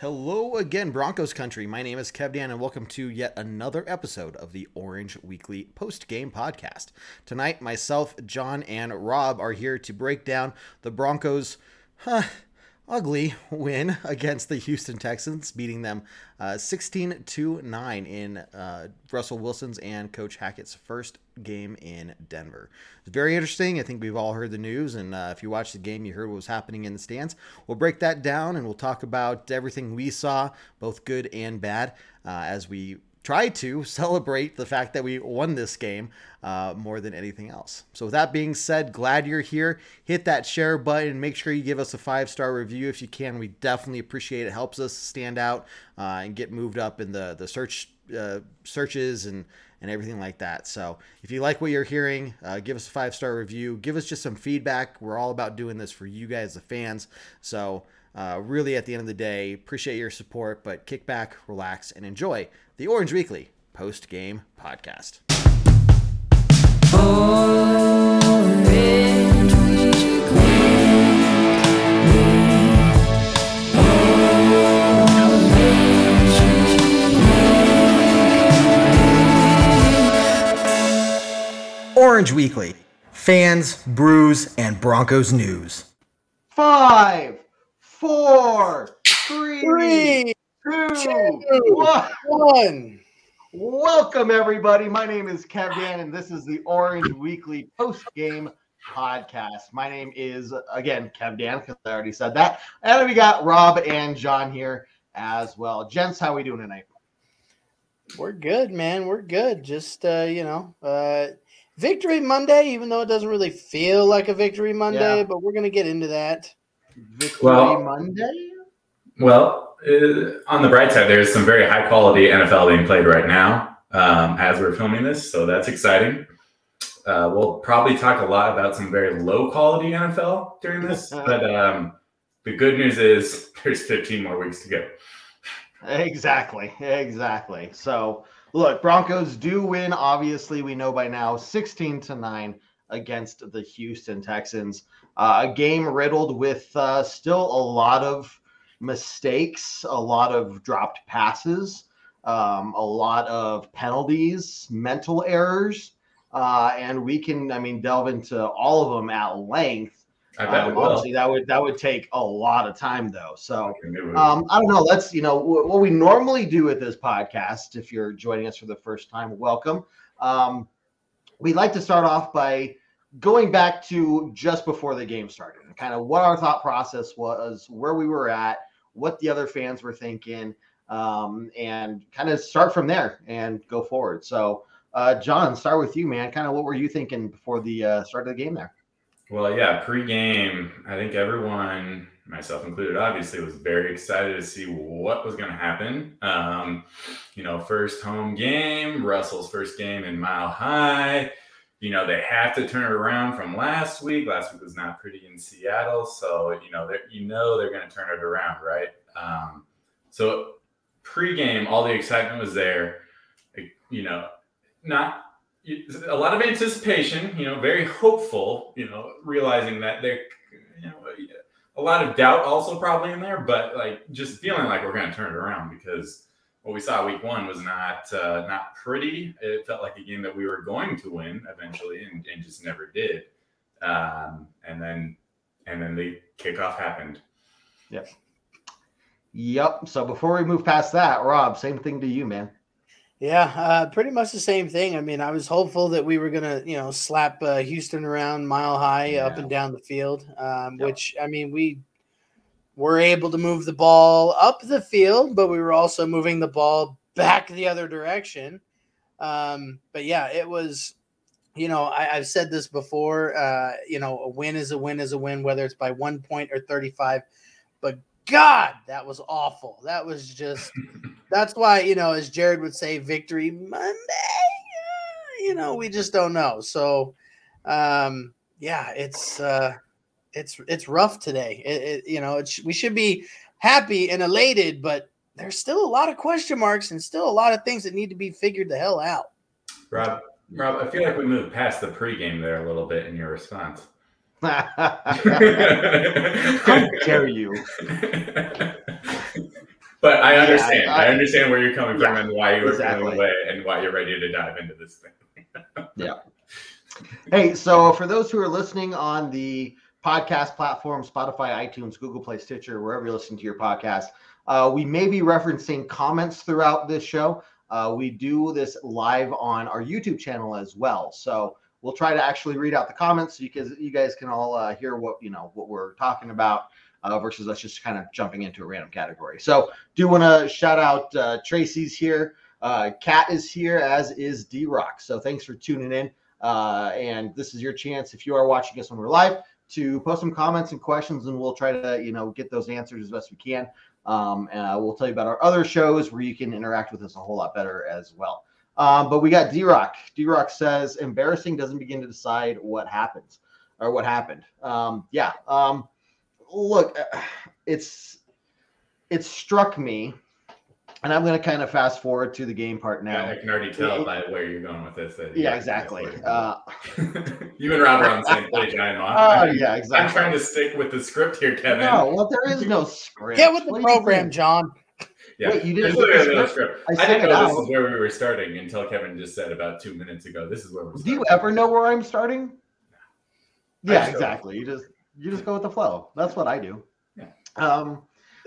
Hello again, Broncos country. My name is Kev Dan, and welcome to yet another episode of the Orange Weekly Post Game Podcast. Tonight, myself, John, and Rob are here to break down the Broncos' huh, ugly win against the Houston Texans, beating them uh, 16 to 9 in uh, Russell Wilson's and Coach Hackett's first game in Denver. It's very interesting. I think we've all heard the news, and uh, if you watched the game, you heard what was happening in the stands. We'll break that down and we'll talk about everything we saw, both good and bad, uh, as we try to celebrate the fact that we won this game uh, more than anything else. So, with that being said, glad you're here. Hit that share button. Make sure you give us a five star review if you can. We definitely appreciate it. it helps us stand out uh, and get moved up in the the search uh, searches and and everything like that. So, if you like what you're hearing, uh, give us a five star review. Give us just some feedback. We're all about doing this for you guys, the fans. So. Uh, really, at the end of the day, appreciate your support, but kick back, relax, and enjoy the Orange Weekly post game podcast. Orange Weekly. Orange Weekly. Fans, brews, and Broncos news. Five, four, three, three two, one. one. Welcome, everybody. My name is Kevin, and this is the Orange Weekly Post Game Podcast. My name is, again, Kev Dan, because I already said that. And we got Rob and John here as well. Gents, how are we doing tonight? We're good, man. We're good. Just, uh, you know, uh, victory Monday, even though it doesn't really feel like a victory Monday, yeah. but we're going to get into that. Victory well, Monday? Well, uh, on the bright side, there's some very high quality NFL being played right now um, as we're filming this, so that's exciting. Uh, we'll probably talk a lot about some very low quality NFL during this, but um, the good news is there's 15 more weeks to go. Exactly, exactly. So, look, Broncos do win. Obviously, we know by now, 16 to nine against the Houston Texans. Uh, a game riddled with uh, still a lot of mistakes, a lot of dropped passes, um, a lot of penalties, mental errors, uh, and we can, I mean, delve into all of them at length. I bet um, obviously that would that would take a lot of time though. So um, I don't know. Let's you know what we normally do with this podcast. If you're joining us for the first time, welcome. Um, we like to start off by going back to just before the game started, kind of what our thought process was, where we were at, what the other fans were thinking, um, and kind of start from there and go forward. So, uh, John, start with you, man. Kind of what were you thinking before the uh, start of the game there? Well, yeah, pre-game, I think everyone, myself included, obviously was very excited to see what was going to happen. Um, you know, first home game, Russell's first game in Mile High. You know, they have to turn it around from last week. Last week was not pretty in Seattle, so you know, you know they're going to turn it around, right? Um, so pre-game, all the excitement was there. You know, not a lot of anticipation. You know, very hopeful. You know, realizing that they're, you know, a lot of doubt also probably in there, but like just feeling like we're going to turn it around because what we saw week one was not uh, not pretty. It felt like a game that we were going to win eventually, and, and just never did. Um, and then and then the kickoff happened. Yep. Yep. So before we move past that, Rob, same thing to you, man. Yeah, uh, pretty much the same thing. I mean, I was hopeful that we were gonna, you know, slap uh, Houston around mile high yeah. up and down the field. Um, yep. Which I mean, we were able to move the ball up the field, but we were also moving the ball back the other direction. Um, but yeah, it was you know, I, have said this before. Uh, you know, a win is a win is a win, whether it's by one point or 35. But God, that was awful. That was just, that's why, you know, as Jared would say, victory Monday, you know, we just don't know. So, um, yeah, it's, uh, it's, it's rough today. It, it you know, we should be happy and elated, but there's still a lot of question marks and still a lot of things that need to be figured the hell out. Rob, Rob, I feel like we moved past the pregame there a little bit in your response. How dare you? But I understand. I, I, understand where you're coming from yeah, and why you are exactly. feeling away and why you're ready to dive into this thing. yeah. Hey, so for those who are listening on the podcast platform, Spotify, iTunes, Google Play, Stitcher, wherever you're listening to your podcast, uh, we may be referencing comments throughout this show. Uh, we do this live on our YouTube channel as well. So we'll try to actually read out the comments because you guys can all uh, hear what you know what we're talking about uh, versus us just kind of jumping into a random category. So do want to shout out uh, Tracy's here. Uh, Kat is here, as is D Rock. So thanks for tuning in. Uh, and this is your chance if you are watching us when we're live to post some comments and questions, and we'll try to you know get those answers as best we can. Um, and we'll tell you about our other shows where you can interact with us a whole lot better as well. Um, but we got D Rock. D Rock says embarrassing doesn't begin to decide what happens or what happened. Um, yeah. Um, look, uh, it's it struck me, and I'm going to kind of fast forward to the game part now. Yeah, I can already tell by where you're going with this. That yeah, exactly. Uh, you and Rob are on the same page. I know. Oh uh, yeah, exactly. I'm trying to stick with the script here, Kevin. No, well, there is no script. Get with the what program, John. Yeah, Wait, you didn't There's no script. I, I didn't know out. this is where we were starting until Kevin just said about two minutes ago. This is where we're. Starting. Do you ever know where I'm starting? Yeah, exactly. You just you just go with the flow. That's what I do. Yeah. Um,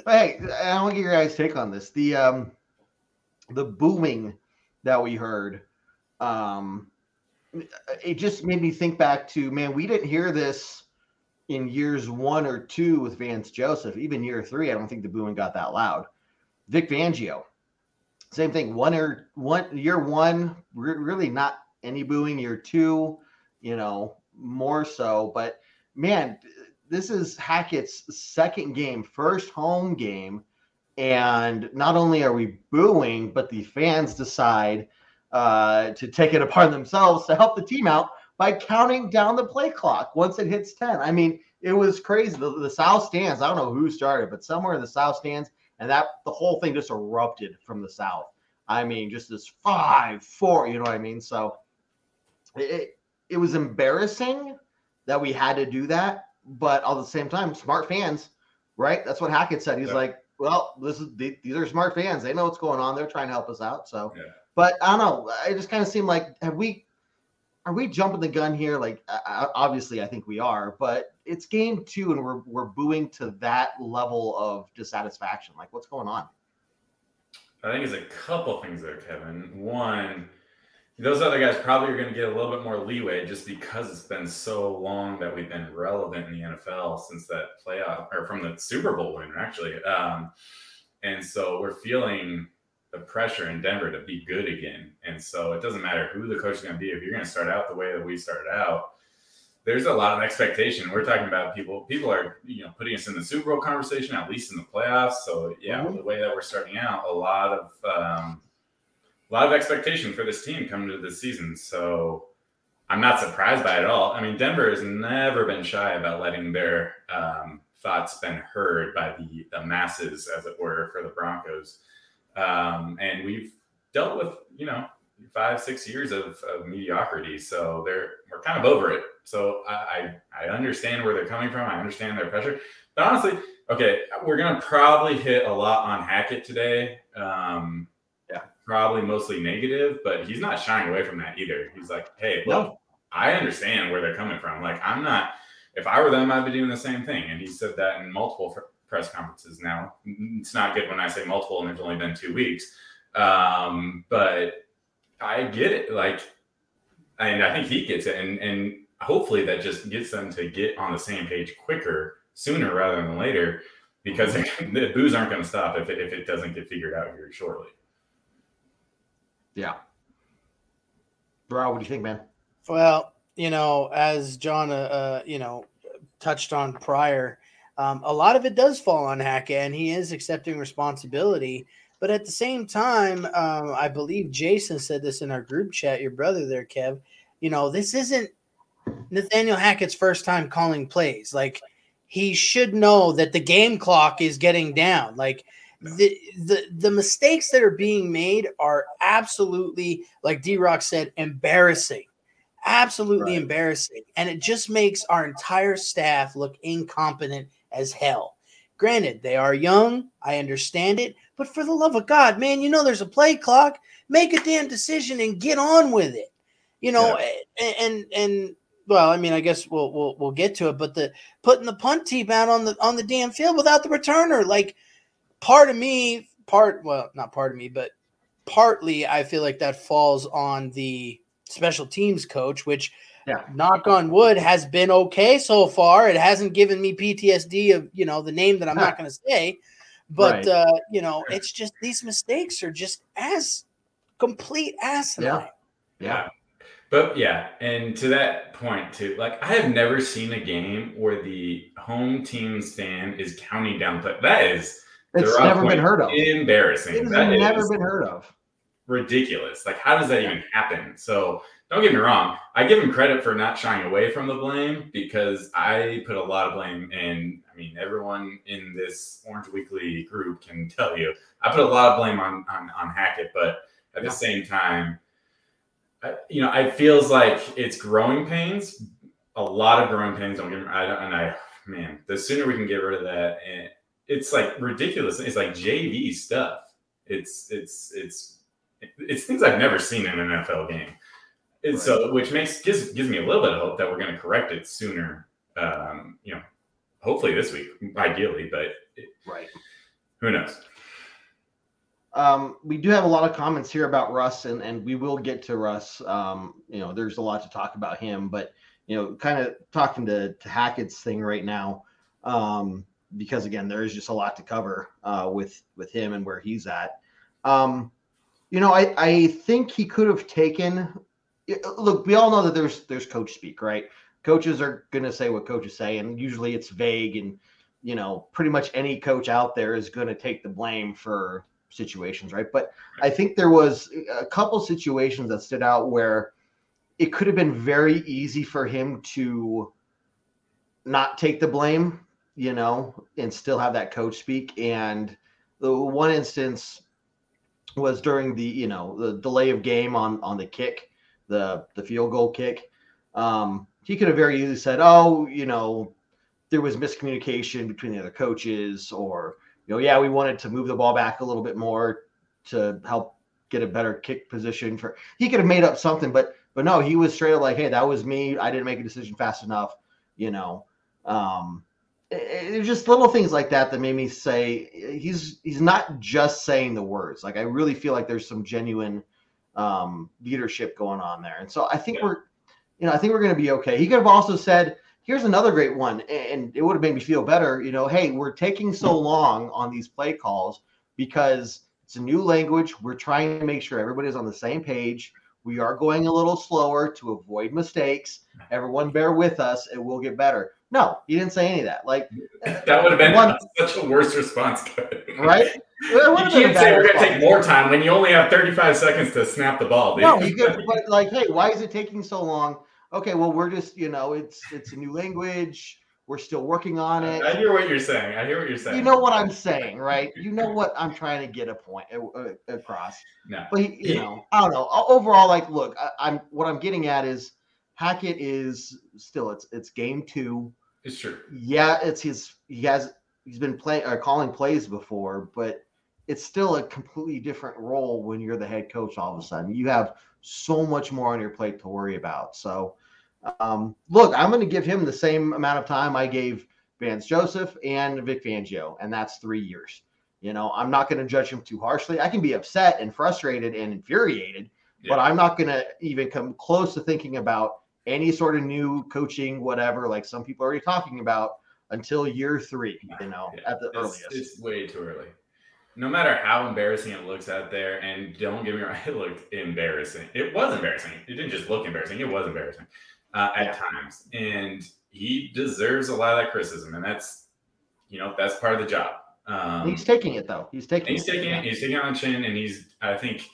but hey, I want to get your guys' take on this. The um, the booming that we heard, um, it just made me think back to man, we didn't hear this in years one or two with Vance Joseph. Even year three, I don't think the booming got that loud. Vic Fangio, same thing. One or one year one, really not any booing. Year two, you know, more so. But man, this is Hackett's second game, first home game, and not only are we booing, but the fans decide uh, to take it upon themselves to help the team out by counting down the play clock once it hits 10. I mean, it was crazy. The, the South stands, I don't know who started, but somewhere in the South stands, and that the whole thing just erupted from the South. I mean, just this five, four, you know what I mean? So it, it was embarrassing that we had to do that but at the same time, smart fans, right? That's what Hackett said. He's yeah. like, well, this is these are smart fans. They know what's going on. They're trying to help us out. So, yeah. but I don't know. It just kind of seemed like have we are we jumping the gun here? Like, obviously, I think we are, but it's game two, and we're we're booing to that level of dissatisfaction. Like, what's going on? I think it's a couple things there, Kevin. One, those other guys probably are going to get a little bit more leeway just because it's been so long that we've been relevant in the NFL since that playoff or from the Super Bowl win, actually. Um, and so we're feeling the pressure in Denver to be good again. And so it doesn't matter who the coach is going to be. If you're going to start out the way that we started out, there's a lot of expectation. We're talking about people. People are, you know, putting us in the Super Bowl conversation, at least in the playoffs. So yeah, mm-hmm. the way that we're starting out, a lot of um, a lot of expectation for this team coming to this season. So I'm not surprised by it at all. I mean, Denver has never been shy about letting their um, thoughts been heard by the, the masses, as it were, for the Broncos. Um, and we've dealt with, you know, five, six years of, of mediocrity. So they're we're kind of over it. So I, I, I understand where they're coming from. I understand their pressure. But honestly, okay, we're gonna probably hit a lot on Hackett today. Um, probably mostly negative, but he's not shying away from that either. He's like, hey, look, no. I understand where they're coming from. Like, I'm not, if I were them, I'd be doing the same thing. And he said that in multiple press conferences now. It's not good when I say multiple and there's only been two weeks. Um, but I get it. Like, and I think he gets it. And, and hopefully that just gets them to get on the same page quicker, sooner rather than later, because the boos aren't going to stop if it, if it doesn't get figured out very shortly. Yeah. Bro, what do you think, man? Well, you know, as John, uh, uh, you know, touched on prior, um, a lot of it does fall on Hackett, and he is accepting responsibility. But at the same time, um, I believe Jason said this in our group chat. Your brother there, Kev. You know, this isn't Nathaniel Hackett's first time calling plays. Like he should know that the game clock is getting down. Like the the the mistakes that are being made are absolutely like D Rock said embarrassing absolutely right. embarrassing and it just makes our entire staff look incompetent as hell Granted, they are young. I understand it. But for the love of God, man, you know there's a play clock. Make a damn decision and get on with it. You know, yeah. and, and and well, I mean, I guess we'll we'll we'll get to it, but the putting the punt team out on the on the damn field without the returner, like part of me, part well, not part of me, but partly I feel like that falls on the special teams coach, which yeah. knock on wood has been okay so far. It hasn't given me PTSD of you know the name that I'm not going to say, but right. uh, you know it's just these mistakes are just as complete asinine. Yeah. yeah. But yeah, and to that point too, like I have never seen a game where the home team's fan is counting down. But that is it's never been heard of. Embarrassing. It has that never been heard of. Ridiculous. Like how does that even happen? So don't get me wrong. I give him credit for not shying away from the blame because I put a lot of blame and I mean everyone in this Orange Weekly group can tell you I put a lot of blame on on, on Hackett, but at the same time you know, it feels like it's growing pains, a lot of growing pains. Don't get me, I don't, and I, man, the sooner we can get rid of that, and it's like ridiculous. It's like JV stuff. It's it's it's it's things I've never seen in an NFL game. And right. so, which makes gives gives me a little bit of hope that we're going to correct it sooner. Um, you know, hopefully this week, ideally, but it, right. Who knows? Um, we do have a lot of comments here about Russ, and, and we will get to Russ. Um, you know, there's a lot to talk about him, but you know, kind of talking to, to Hackett's thing right now, um, because again, there is just a lot to cover uh, with with him and where he's at. Um, you know, I I think he could have taken. Look, we all know that there's there's coach speak, right? Coaches are to say what coaches say, and usually it's vague and you know, pretty much any coach out there is to take the blame for situations, right? But I think there was a couple situations that stood out where it could have been very easy for him to not take the blame, you know, and still have that coach speak. And the one instance was during the, you know, the delay of game on on the kick, the the field goal kick. Um, he could have very easily said, "Oh, you know, there was miscommunication between the other coaches," or you know, yeah, we wanted to move the ball back a little bit more to help get a better kick position for he could have made up something, but but no, he was straight up like, hey, that was me. I didn't make a decision fast enough, you know. Um it, it just little things like that that made me say he's he's not just saying the words. Like I really feel like there's some genuine um leadership going on there. And so I think yeah. we're you know, I think we're gonna be okay. He could have also said, Here's another great one, and it would have made me feel better. You know, hey, we're taking so long on these play calls because it's a new language. We're trying to make sure everybody's on the same page. We are going a little slower to avoid mistakes. Everyone bear with us and we'll get better. No, he didn't say any of that. Like that would have been one, such a worse response. right? you can't say we're going to take more time when you only have 35 seconds to snap the ball. Dude. No, you could, but like, hey, why is it taking so long? okay, well, we're just, you know, it's it's a new language. We're still working on it. I hear what you're saying. I hear what you're saying. You know what I'm saying, right? You know what I'm trying to get a point across. No, but he, you know, I don't know. Overall, like, look, I, am what I'm getting at is Hackett is still it's it's game two. It's true. Yeah, it's his. He has he's been playing or calling plays before, but it's still a completely different role when you're the head coach. All of a sudden, you have so much more on your plate to worry about. So, um, look, I'm going to give him the same amount of time I gave Vance Joseph and Vic Fangio, and that's three years. You know, I'm not going to judge him too harshly. I can be upset and frustrated and infuriated, yeah. but I'm not going to even come close to thinking about any sort of new coaching, whatever, like some people are already talking about until year three, you know, yeah. at the it's, earliest. It's way too early no matter how embarrassing it looks out there, and don't get me wrong, it looked embarrassing. It was embarrassing. It didn't just look embarrassing; it was embarrassing uh, at yeah. times, and he deserves a lot of that criticism, and that's you know that's part of the job. Um, he's taking it though. He's taking. He's it. taking it. He's taking it on the chin, and he's. I think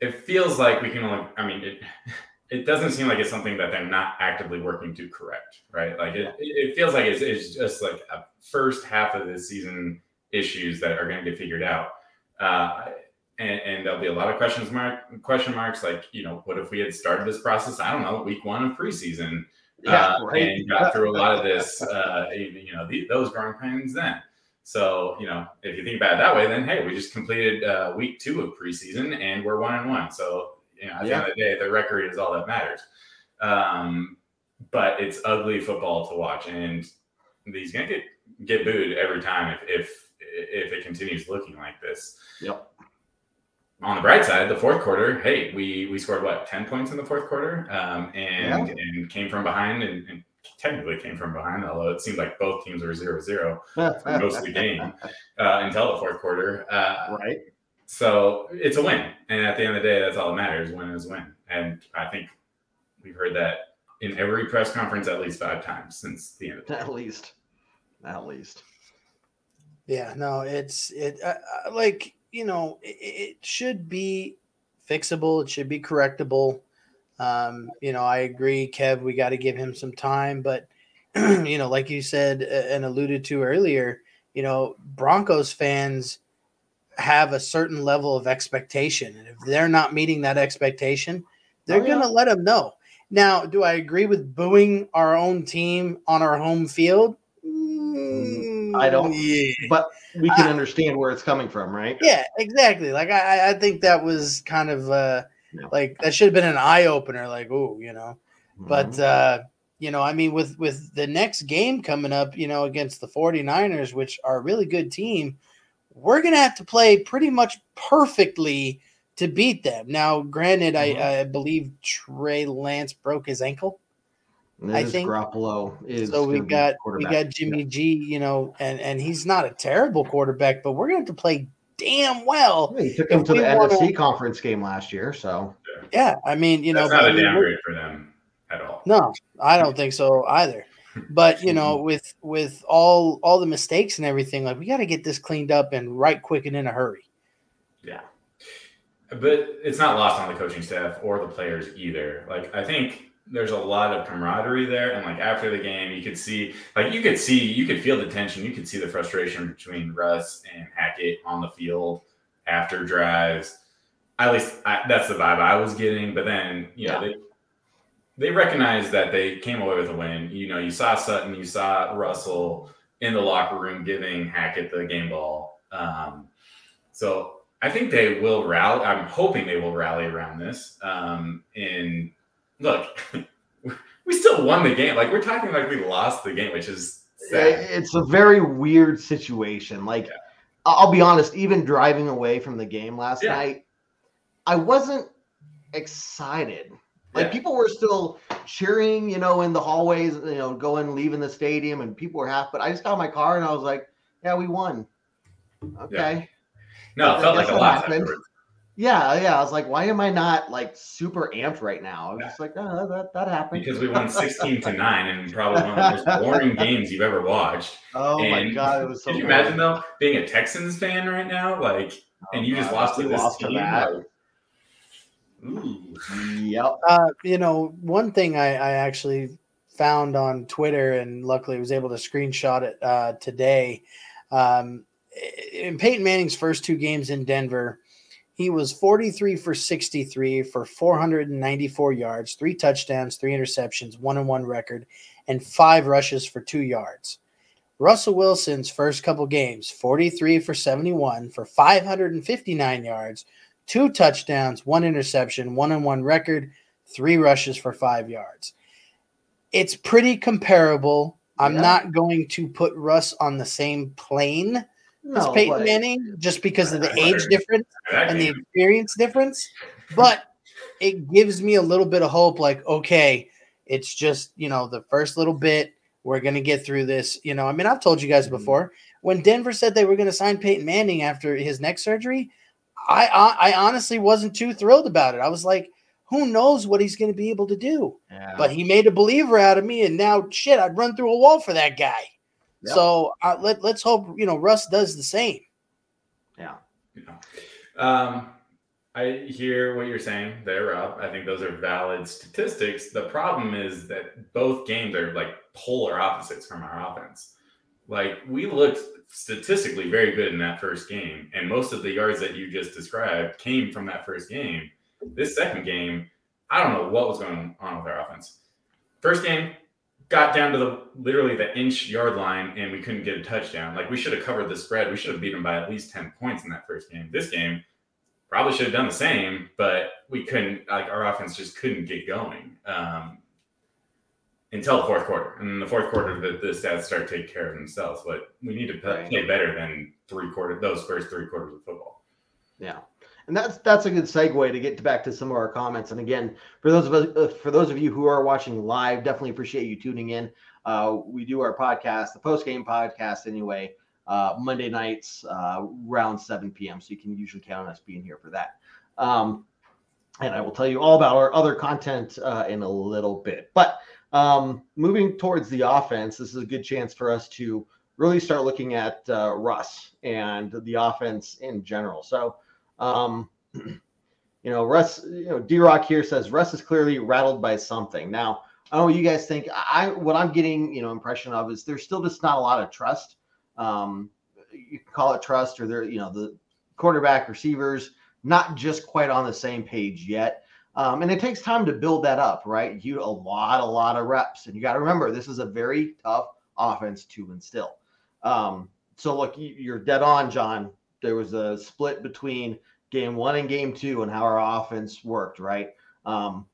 it feels like we can only. I mean, it. It doesn't seem like it's something that they're not actively working to correct, right? Like it. It feels like it's, it's just like a first half of the season issues that are going to get figured out. Uh, and, and, there'll be a lot of questions mark question marks like you know what if we had started this process i don't know week one of preseason yeah, uh, right. and got through a lot of this uh, you know the, those growing pains then So, you know, if you think about it that way, then hey, we just completed uh, week two of preseason and we're one and one. So, you know, at the end of the day, the record is all that matters. Um, but it's ugly football to watch, and he's gonna get get booed every time if if if it continues looking like this. Yep. On the bright side, the fourth quarter, hey, we we scored what ten points in the fourth quarter, um, and Yeah. and came from behind, and, and technically came from behind, although it seemed like both teams were zero zero most of the game uh, until the fourth quarter. Uh, right. So it's a win, and at the end of the day, that's all that matters. Win is win, and I think we've heard that in every press conference at least five times since the end of the At least. At least. Yeah, no, it's it uh, uh, like you know it, it should be fixable. It should be correctable. Um, you know, I agree, Kev. We got to give him some time, but you know, like you said uh, and alluded to earlier, you know, Broncos fans have a certain level of expectation, and if they're not meeting that expectation, they're Oh, yeah. gonna let them know. Now, do I agree with booing our own team on our home field? I don't. Yeah. But we can understand where it's coming from, right? Yeah, exactly. Like I, I think that was kind of uh, like that should have been an eye opener. Like, oh, you know. But Mhm. uh, you know, I mean, with with the next game coming up, you know, against the 49ers, which are a really good team, we're gonna have to play pretty much perfectly to beat them. Now, granted, Mhm. I, I believe Trey Lance broke his ankle. And I think- Garoppolo is so we got we got Jimmy G, you know, and and he's not a terrible quarterback, but we're gonna have to play damn well. Yeah, he took him to the we wanna- NFC conference game last year, so Yeah, I mean, you know, That's but not I a downgrade for them at all. No, I don't think so either. But you know, with with all all the mistakes and everything, like we got to get this cleaned up and right quick and in a hurry. Yeah. But it's not lost on the coaching staff or the players either. Like I think there's a lot of camaraderie there. And like after the game, you could see like you could see you could feel the tension. You could see the frustration between Russ and Hackett on the field after drives. At least I, that's the vibe I was getting. But then, you know, they they recognized that they came away with a win. You know, you saw Sutton, you saw Russell in the locker room giving Hackett the game ball. Um, so I think they will rally. I'm hoping they will rally around this. Um, and look, we still won the game. Like we're talking like we lost the game, which is sad. it's a very weird situation. Like Yeah. I'll be honest, even driving away from the game last Yeah. night, I wasn't excited. Like Yeah. people were still cheering, you know, in the hallways, you know, going leaving the stadium, and people were half. But I just got in my car and I was like, "Yeah, we won." Okay. No, it felt like a happened. Yeah, yeah. I was like, "Why am I not like super amped right now?" I was just like, "Oh, that that happened." because we won 16 to 9 and probably one of the most boring games you've ever watched. oh my god, it was so. Can you boring. imagine though being a Texans fan right now? Like, and oh you Oh, just God, lost to this lost to team? that. Like, ooh. Yep. Uh, you know, one thing I, I actually found on Twitter, and luckily was able to screenshot it uh, today. Um, in Peyton Manning's first two games in Denver, he was 43 for 63 for 494 yards, three touchdowns, three interceptions, one and one record, and five rushes for two yards. Russell Wilson's first couple games, 43 for 71 for 559 yards, two touchdowns, one interception, one on one record, three rushes for five yards. It's pretty comparable. I'm Yeah. not going to put Russ on the same plane as Peyton but- Manning just because of the age difference and the experience difference, but it gives me a little bit of hope like, okay, it's just, you know, the first little bit. We're going to get through this. You know, I mean, I've told you guys Mhm. before when Denver said they were going to sign Peyton Manning after his neck surgery, I, I, I honestly wasn't too thrilled about it. I was like, who knows what he's going to be able to do? Yeah. But he made a believer out of me, and now shit, I'd run through a wall for that guy. Yep. So uh, let let's hope you know Russ does the same. yeah. know. Um, I hear what you're saying there, Rob. I think those are valid statistics. The problem is that both games are like polar opposites from our offense. Like we looked statistically very good in that first game, and most of the yards that you just described came from that first game. This second game, I don't know what was going on with our offense. First game, got down to the literally the inch yard line and we couldn't get a touchdown. Like we should have covered the spread. We should have beat them by at least 10 points in that first game. This game probably should have done the same, but we couldn't like our offense just couldn't get going. Um, until the fourth quarter. And in the fourth quarter, the, the stats start to take care of themselves. But we need to play, play better than three quarter those first three quarters of football. Yeah. And that's that's a good segue to get back to some of our comments. And again, for those of us, uh, for those of you who are watching live, definitely appreciate you tuning in. Uh, we do our podcast, the post game podcast, anyway, uh, Monday nights uh, around 7 p.m. So you can usually count on us being here for that. Um, and I will tell you all about our other content uh, in a little bit. But um, moving towards the offense, this is a good chance for us to really start looking at uh, Russ and the offense in general. So. Um, you know, Russ, you know, D Rock here says Russ is clearly rattled by something. Now, I don't know what you guys think. I what I'm getting, you know, impression of is there's still just not a lot of trust. Um, you can call it trust, or there, you know, the quarterback receivers not just quite on the same page yet. Um, and it takes time to build that up, right? You a lot, a lot of reps, and you got to remember this is a very tough offense to instill. Um, so look, you're dead on, John. There was a split between game one and game two and how our offense worked, right? Um,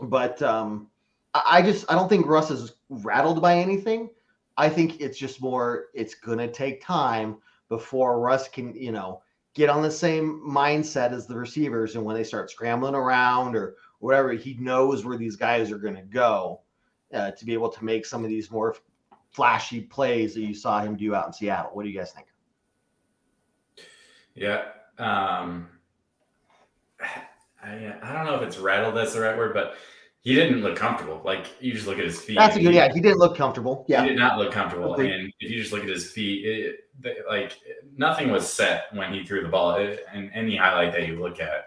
but um, I just I don't think Russ is rattled by anything. I think it's just more it's gonna take time before Russ can, you know, get on the same mindset as the receivers. And when they start scrambling around or whatever, he knows where these guys are gonna go uh, to be able to make some of these more flashy plays that you saw him do out in Seattle. What do you guys think? Yeah, um, I, I don't know if it's rattled that's the right word, but he didn't look comfortable. Like you just look at his feet. That's a good. Yeah, he didn't look comfortable. Yeah, he did not look comfortable. And if you just look at his feet, it, like nothing was set when he threw the ball. It, and any highlight that you look at,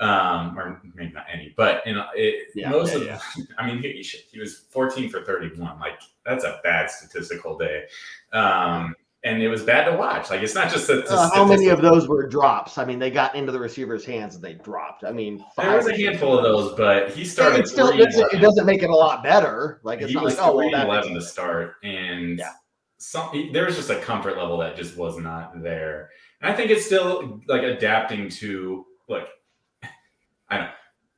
um, or maybe not any, but in it, yeah, most yeah, of, yeah. I mean, he, he was 14 for 31. Like that's a bad statistical day. Um, and it was bad to watch. Like it's not just that. Uh, how many of those were drops? I mean, they got into the receiver's hands and they dropped. I mean, there was a handful of those, but he started. It still doesn't, it doesn't make it a lot better. Like it's he not was like oh, well, eleven to start, and yeah. some there was just a comfort level that just was not there. And I think it's still like adapting to like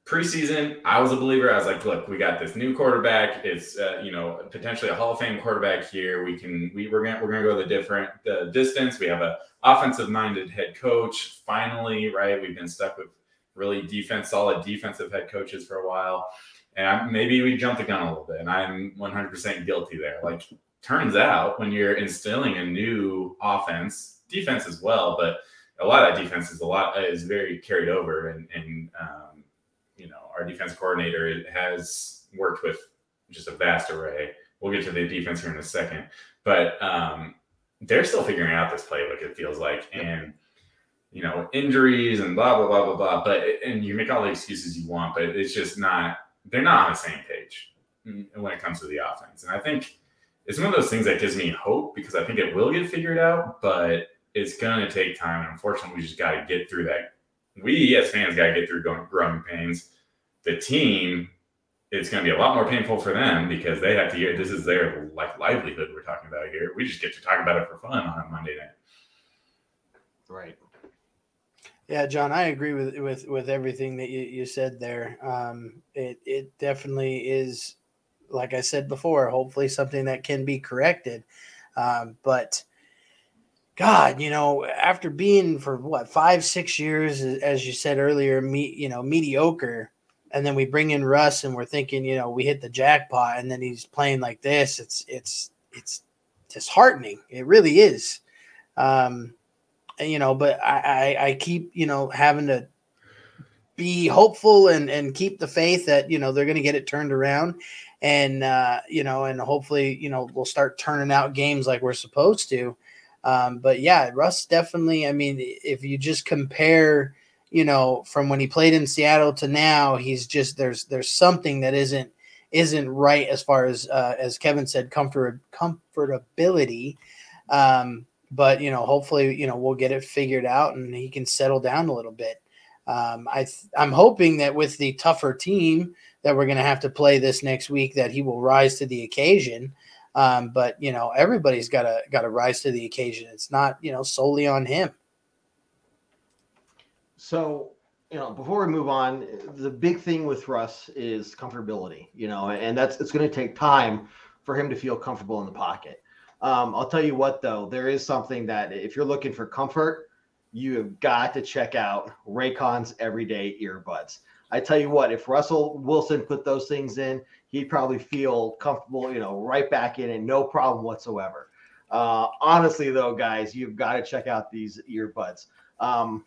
preseason, I was a believer. I was like, look, we got this new quarterback. It's uh, you know potentially a Hall of Fame quarterback here. We can we we're gonna we're gonna go the different the distance. We have a offensive minded head coach. Finally, right? We've been stuck with really defense solid defensive head coaches for a while, and maybe we jumped the gun a little bit. And I'm 100% guilty there. Like turns out when you're instilling a new offense, defense as well, but a lot of defense is a lot is very carried over and and um, you know, our defense coordinator has worked with just a vast array. We'll get to the defense here in a second, but um, they're still figuring out this playbook. It feels like, and you know, injuries and blah blah blah blah blah. But and you make all the excuses you want, but it's just not. They're not on the same page when it comes to the offense, and I think it's one of those things that gives me hope because I think it will get figured out, but it's going to take time. And unfortunately, we just got to get through that we as fans got to get through growing pains. The team, it's going to be a lot more painful for them because they have to get this is their like livelihood we're talking about here. We just get to talk about it for fun on a Monday night. Right. Yeah, John, I agree with with with everything that you, you said there. Um, it it definitely is, like I said before, hopefully something that can be corrected. Um, but God, you know, after being for what five, six years, as you said earlier, me, you know, mediocre, and then we bring in Russ, and we're thinking, you know, we hit the jackpot, and then he's playing like this. It's it's it's disheartening. It really is. Um, and, you know, but I, I I keep you know having to be hopeful and and keep the faith that you know they're going to get it turned around and uh, you know and hopefully you know we'll start turning out games like we're supposed to um, but yeah, Russ definitely. I mean, if you just compare, you know, from when he played in Seattle to now, he's just there's there's something that isn't isn't right as far as uh, as Kevin said, comfort comfortability. Um, but you know, hopefully, you know, we'll get it figured out and he can settle down a little bit. Um, I th- I'm hoping that with the tougher team that we're going to have to play this next week that he will rise to the occasion. Um, but you know, everybody's got to got to rise to the occasion. It's not you know solely on him. So you know, before we move on, the big thing with Russ is comfortability. You know, and that's it's going to take time for him to feel comfortable in the pocket. Um, I'll tell you what, though, there is something that if you're looking for comfort, you have got to check out Raycon's everyday earbuds. I tell you what, if Russell Wilson put those things in, he'd probably feel comfortable, you know, right back in it, no problem whatsoever. Uh, honestly, though, guys, you've got to check out these earbuds. Um,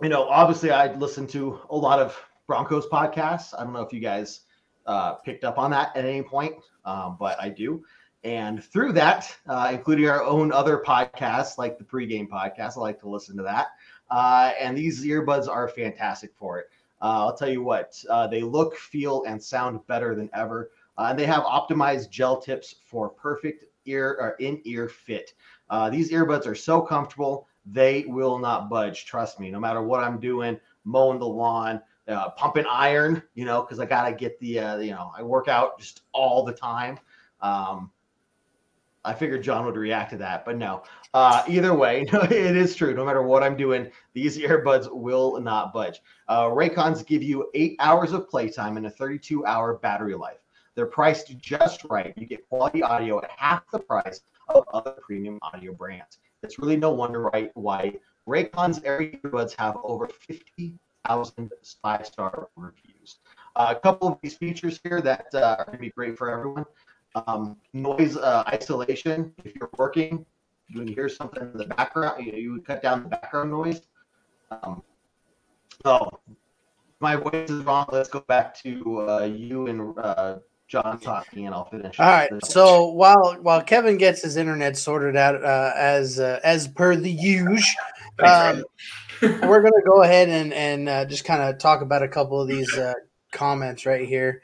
you know, obviously, I listen to a lot of Broncos podcasts. I don't know if you guys uh, picked up on that at any point, um, but I do. And through that, uh, including our own other podcasts like the pregame podcast, I like to listen to that. Uh, and these earbuds are fantastic for it. Uh, I'll tell you what, uh, they look, feel, and sound better than ever. Uh, and they have optimized gel tips for perfect ear or in ear fit. Uh, these earbuds are so comfortable, they will not budge. Trust me, no matter what I'm doing, mowing the lawn, pumping iron, you know, because I got to get the, you know, I work out just all the time. Um, I figured John would react to that, but no. Uh, either way, no, it is true. No matter what I'm doing, these earbuds will not budge. Uh, Raycons give you eight hours of playtime and a 32 hour battery life. They're priced just right. You get quality audio at half the price of other premium audio brands. It's really no wonder why Raycon's earbuds have over 50,000 five star reviews. Uh, a couple of these features here that uh, are going to be great for everyone. Um, noise uh, isolation. If you're working, when you hear something in the background, you, you cut down the background noise. Um, oh, my voice is wrong. Let's go back to uh, you and uh, John talking, and I'll finish. All right. So while while Kevin gets his internet sorted out uh, as uh, as per the usual, um, we're gonna go ahead and and uh, just kind of talk about a couple of these uh, comments right here.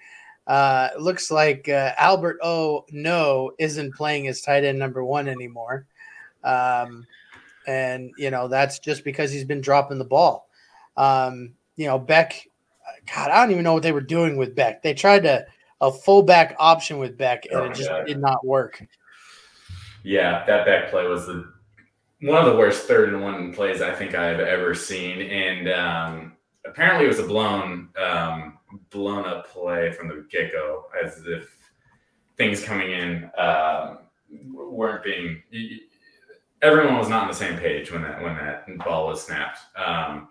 Uh, looks like uh, Albert O no isn't playing as tight end number one anymore, um, and you know that's just because he's been dropping the ball. Um, you know Beck, God, I don't even know what they were doing with Beck. They tried to a fullback option with Beck, and oh, it just God. did not work. Yeah, that back play was the one of the worst third and one plays I think I've ever seen, and um, apparently it was a blown. Um, blown up play from the get go, as if things coming in uh, weren't being. Everyone was not on the same page when that when that ball was snapped. Um,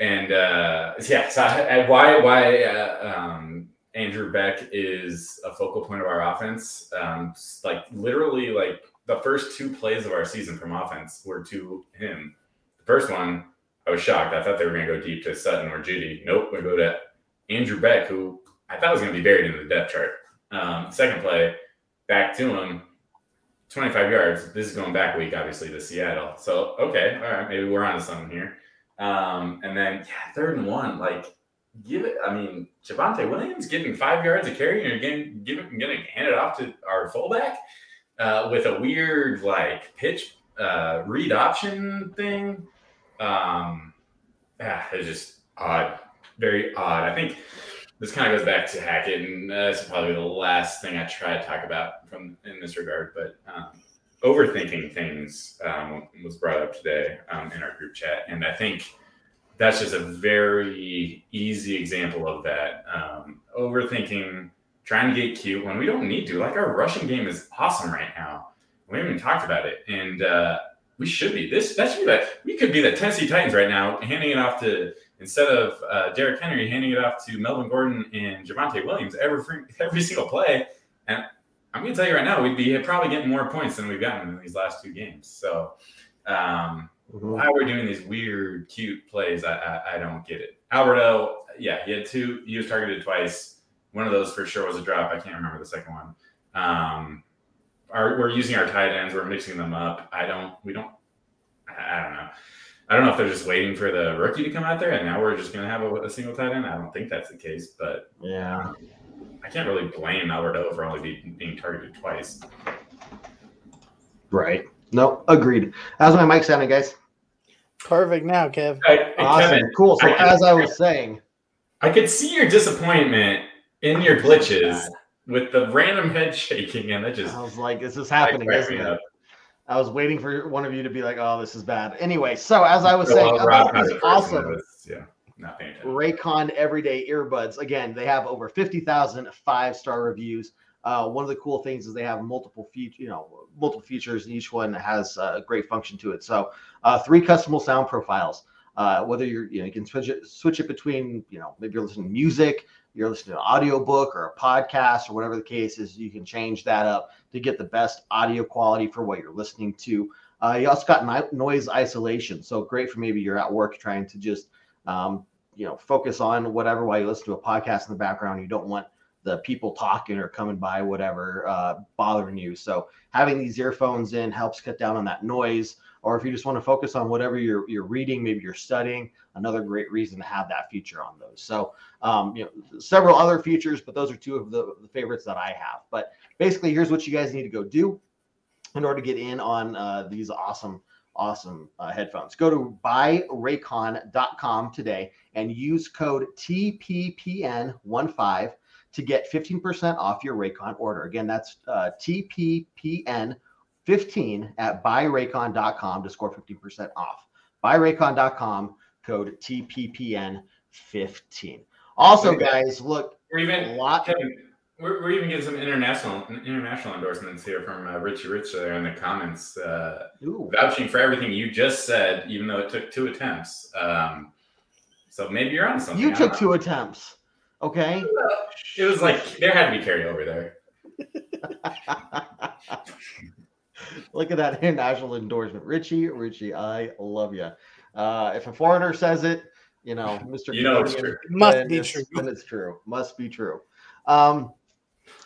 and uh, yeah, so I, I, why why uh, um, Andrew Beck is a focal point of our offense. Um, like literally, like the first two plays of our season from offense were to him. The first one, I was shocked. I thought they were going to go deep to Sutton or Jeudy. Nope, we go to Andrew Beck, who I thought was going to be buried in the depth chart. Um, second play, back to him, 25 yards. This is going back week, obviously, to Seattle. So, okay, all right, maybe we're on to something here. Um, and then, yeah, third and one, like, give it. I mean, Javonte Williams getting five yards of carry and you're getting, giving, getting hand it off to our fullback uh, with a weird, like, pitch uh, read option thing. Um, yeah, it's just odd very odd. I think this kind of goes back to Hackett, and that's probably the last thing I try to talk about from in this regard. But um, overthinking things um, was brought up today um, in our group chat, and I think that's just a very easy example of that. Um, overthinking, trying to get cute when we don't need to. Like our rushing game is awesome right now. We haven't even talked about it, and uh, we should be. This that should be that. We could be the Tennessee Titans right now, handing it off to instead of uh, Derrick Henry handing it off to Melvin Gordon and Javonte Williams every every single play, and I'm going to tell you right now, we'd be probably getting more points than we've gotten in these last two games. So, um, mm-hmm. why we're doing these weird, cute plays, I, I, I don't get it. Alberto, yeah, he had two. He was targeted twice. One of those for sure was a drop. I can't remember the second one. Um, our, we're using our tight ends. We're mixing them up. I don't. We don't. I, I don't know. I don't know if they're just waiting for the rookie to come out there, and now we're just going to have a, a, single tight end. I don't think that's the case, but yeah, I can't really blame Alberto for only be, being targeted twice. Right. No, agreed. How's my mic sounding, guys? Perfect now, Kev. Hey, awesome. Kevin, cool. So I as I was saying, I could see your disappointment in your glitches with the random head shaking, and it just I was like, "This is happening, isn't it?" up. I was waiting for one of you to be like, "Oh, this is bad." Anyway, so as I was So, saying Rob about these it first, and it awesome was- yeah, not. Raycon Everyday Earbuds. Again, they have over 50,000 five-star reviews. Uh, one of the cool things is they have multiple features, you know, multiple features, and each one has uh, a great function to it. So, uh, three customizable sound profiles. Uh, whether you're, you know, you can switch it, switch it between, you know, maybe you're listening to music, you're listening to an audiobook or a podcast or whatever the case is. You can change that up to get the best audio quality for what you're listening to. Uh, you also got noise isolation, so great for maybe you're at work trying to just um, you know focus on whatever while you listen to a podcast in the background. You don't want the people talking or coming by, whatever, uh, bothering you. So having these earphones in helps cut down on that noise. Or if you just want to focus on whatever you're you're reading, maybe you're studying, another great reason to have that feature on those. So um, you know several other features, but those are two of the, the favorites that I have. But basically, here's what you guys need to go do in order to get in on uh, these awesome awesome uh, headphones. Go to buyraycon.com today and use code TPPN15 to get 15% off your Raycon order. Again, that's uh, TPPN15 at buyraycon.com to score 15% off. Buyraycon.com, code TPPN15. Also, guys, look, We're a even lot. Kevin, we're, we're even getting some international international endorsements here from uh, Richie Rich there in the comments, uh, vouching for everything you just said, even though it took two attempts. Um, so maybe you're on something. you took two attempts. Okay. It was like there had to be carryover there. Look at that international endorsement. Richie, Richie, I love you. Uh, if a foreigner says it, you know, Mr. You know it's true. Must be it's- true. Then it's true. Must be true. Um,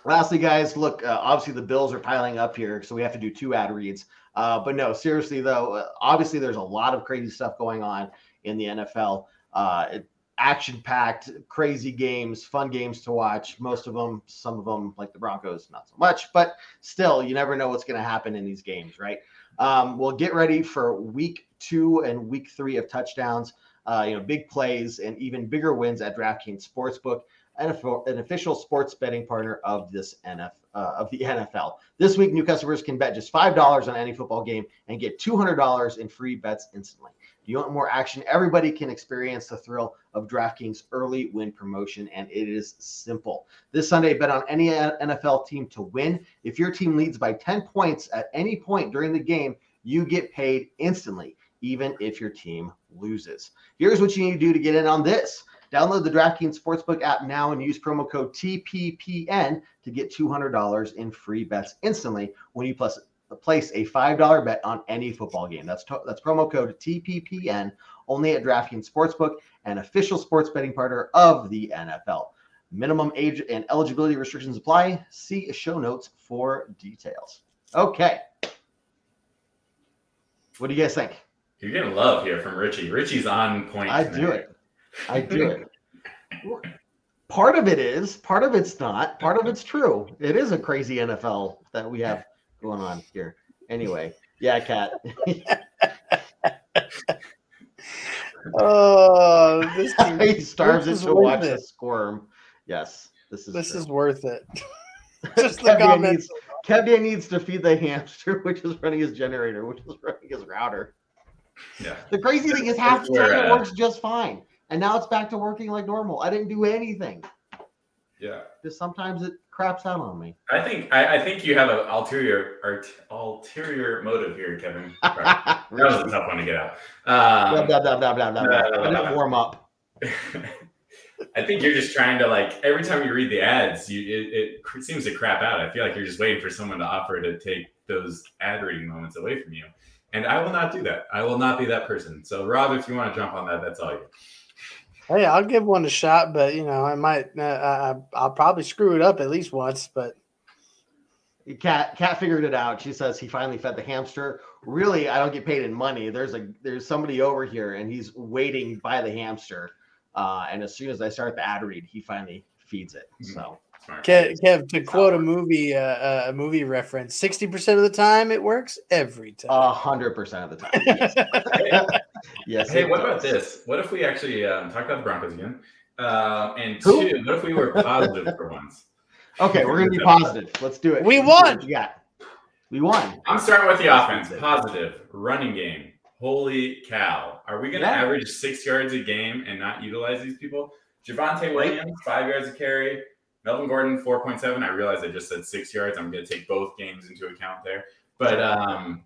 lastly, guys, look, uh, obviously the bills are piling up here, so we have to do two ad reads. Uh, but no, seriously though, uh, obviously there's a lot of crazy stuff going on in the NFL. Uh, it, action-packed, crazy games, fun games to watch. Most of them, some of them, like the Broncos, not so much. But still, you never know what's going to happen in these games, right? Um, we'll get ready for week two and week three of touchdowns. Uh, you know, big plays and even bigger wins at DraftKings Sportsbook, an, an official sports betting partner of this NFL. Uh, of the NFL. This week, new customers can bet just $5 on any football game and get $200 in free bets instantly. Do you want more action? Everybody can experience the thrill of DraftKings early win promotion, and it is simple. This Sunday, bet on any NFL team to win. If your team leads by 10 points at any point during the game, you get paid instantly, even if your team loses. Here's what you need to do to get in on this. Download the DraftKings Sportsbook app now and use promo code TPPN to get $200 in free bets instantly when you plus place a $5 bet on any football game. That's to, that's promo code TPPN only at DraftKings Sportsbook, an official sports betting partner of the NFL. Minimum age and eligibility restrictions apply. See show notes for details. Okay. What do you guys think? You're getting love here from Richie. Richie's on point. I tonight. do it. I do it. Part of it is, part of it's not, part of it's true. It is a crazy NFL that we have going on here. Anyway, yeah, cat. Oh, this he starves it this is to worth watch it. the squirm. Yes, this is this true. is worth it. Just the Kevin comments. needs, Kevin needs to feed the hamster, which is running his generator, which is running his router. Yeah. The crazy thing is half the time it works just fine. And now it's back to working like normal. I didn't do anything. Yeah. Just sometimes it craps out on me. I think I, I think you have an ulterior art, ulterior motive here, Kevin. That was a tough one to get out. Um, blah, blah, blah, blah, blah, blah. no, no, I no, didn't no. warm up. I think you're just trying to like every time you read the ads, you it, it seems to crap out. I feel like you're just waiting for someone to offer to take those ad reading moments away from you, and I will not do that. I will not be that person. So, Rob, if you want to jump on that, that's all you. Hey, I'll give one a shot, but you know, I might. Uh, I, I'll probably screw it up at least once. But Cat Cat figured it out. She says he finally fed the hamster. Really, I don't get paid in money. There's a there's somebody over here and he's waiting by the hamster. Uh, and as soon as I start the ad read, he finally feeds it. Mhm. So Smart. Kev, Kev to quote a movie, uh, uh, a movie reference, sixty percent of the time it works every a time. hundred percent of the time. Yes. Hey, it what about this? What if we actually um, talk about the Broncos again? Uh, and Who? two, what if we were positive for once? Okay, we're gonna be positive. Let's do it. We won. Yeah, We won. I'm starting with the offense. Positive running game. Holy cow! Are we going to Yeah. average six yards a game and not utilize these people? Javonte Williams, five yards a carry. Melvin Gordon, four point seven. I realize I just said six yards. I'm going to take both games into account there. But um,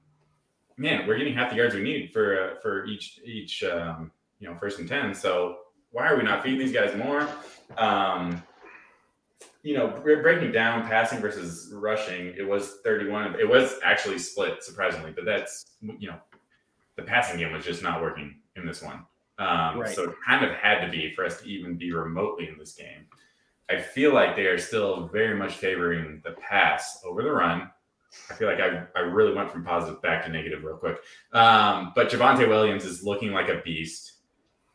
man, we're getting half the yards we need for uh, for each each um, you know first and ten. So why are we not feeding these guys more? Um, you know, bre- breaking down passing versus rushing, it was 31. It was actually split, surprisingly, but that's, you know, the passing game was just not working in this one. Um, Right. So it kind of had to be for us to even be remotely in this game. I feel like they are still very much favoring the pass over the run. I feel like I, I really went from positive back to negative real quick. Um, but Javonte Williams is looking like a beast.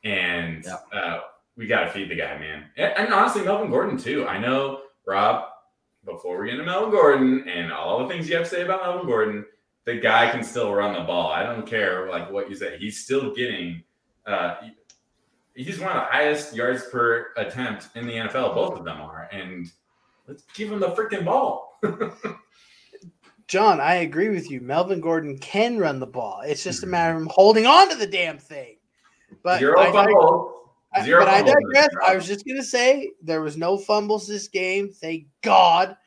And Yep. uh, we got to feed the guy, man. And, and honestly, Melvin Gordon, too. I know, Rob, before we get into Melvin Gordon and all the things you have to say about Melvin Gordon, the guy can still run the ball. I don't care like what you say. He's still getting uh he's one of the highest yards per attempt in the NFL. Both of them are. And let's give him the freaking ball. John, I agree with you. Melvin Gordon can run the ball. It's just a Mhm. matter of him holding on to the damn thing. But Zero I, fumbles. I- Zero but I digress. I was just gonna say there was no fumbles this game. Thank God.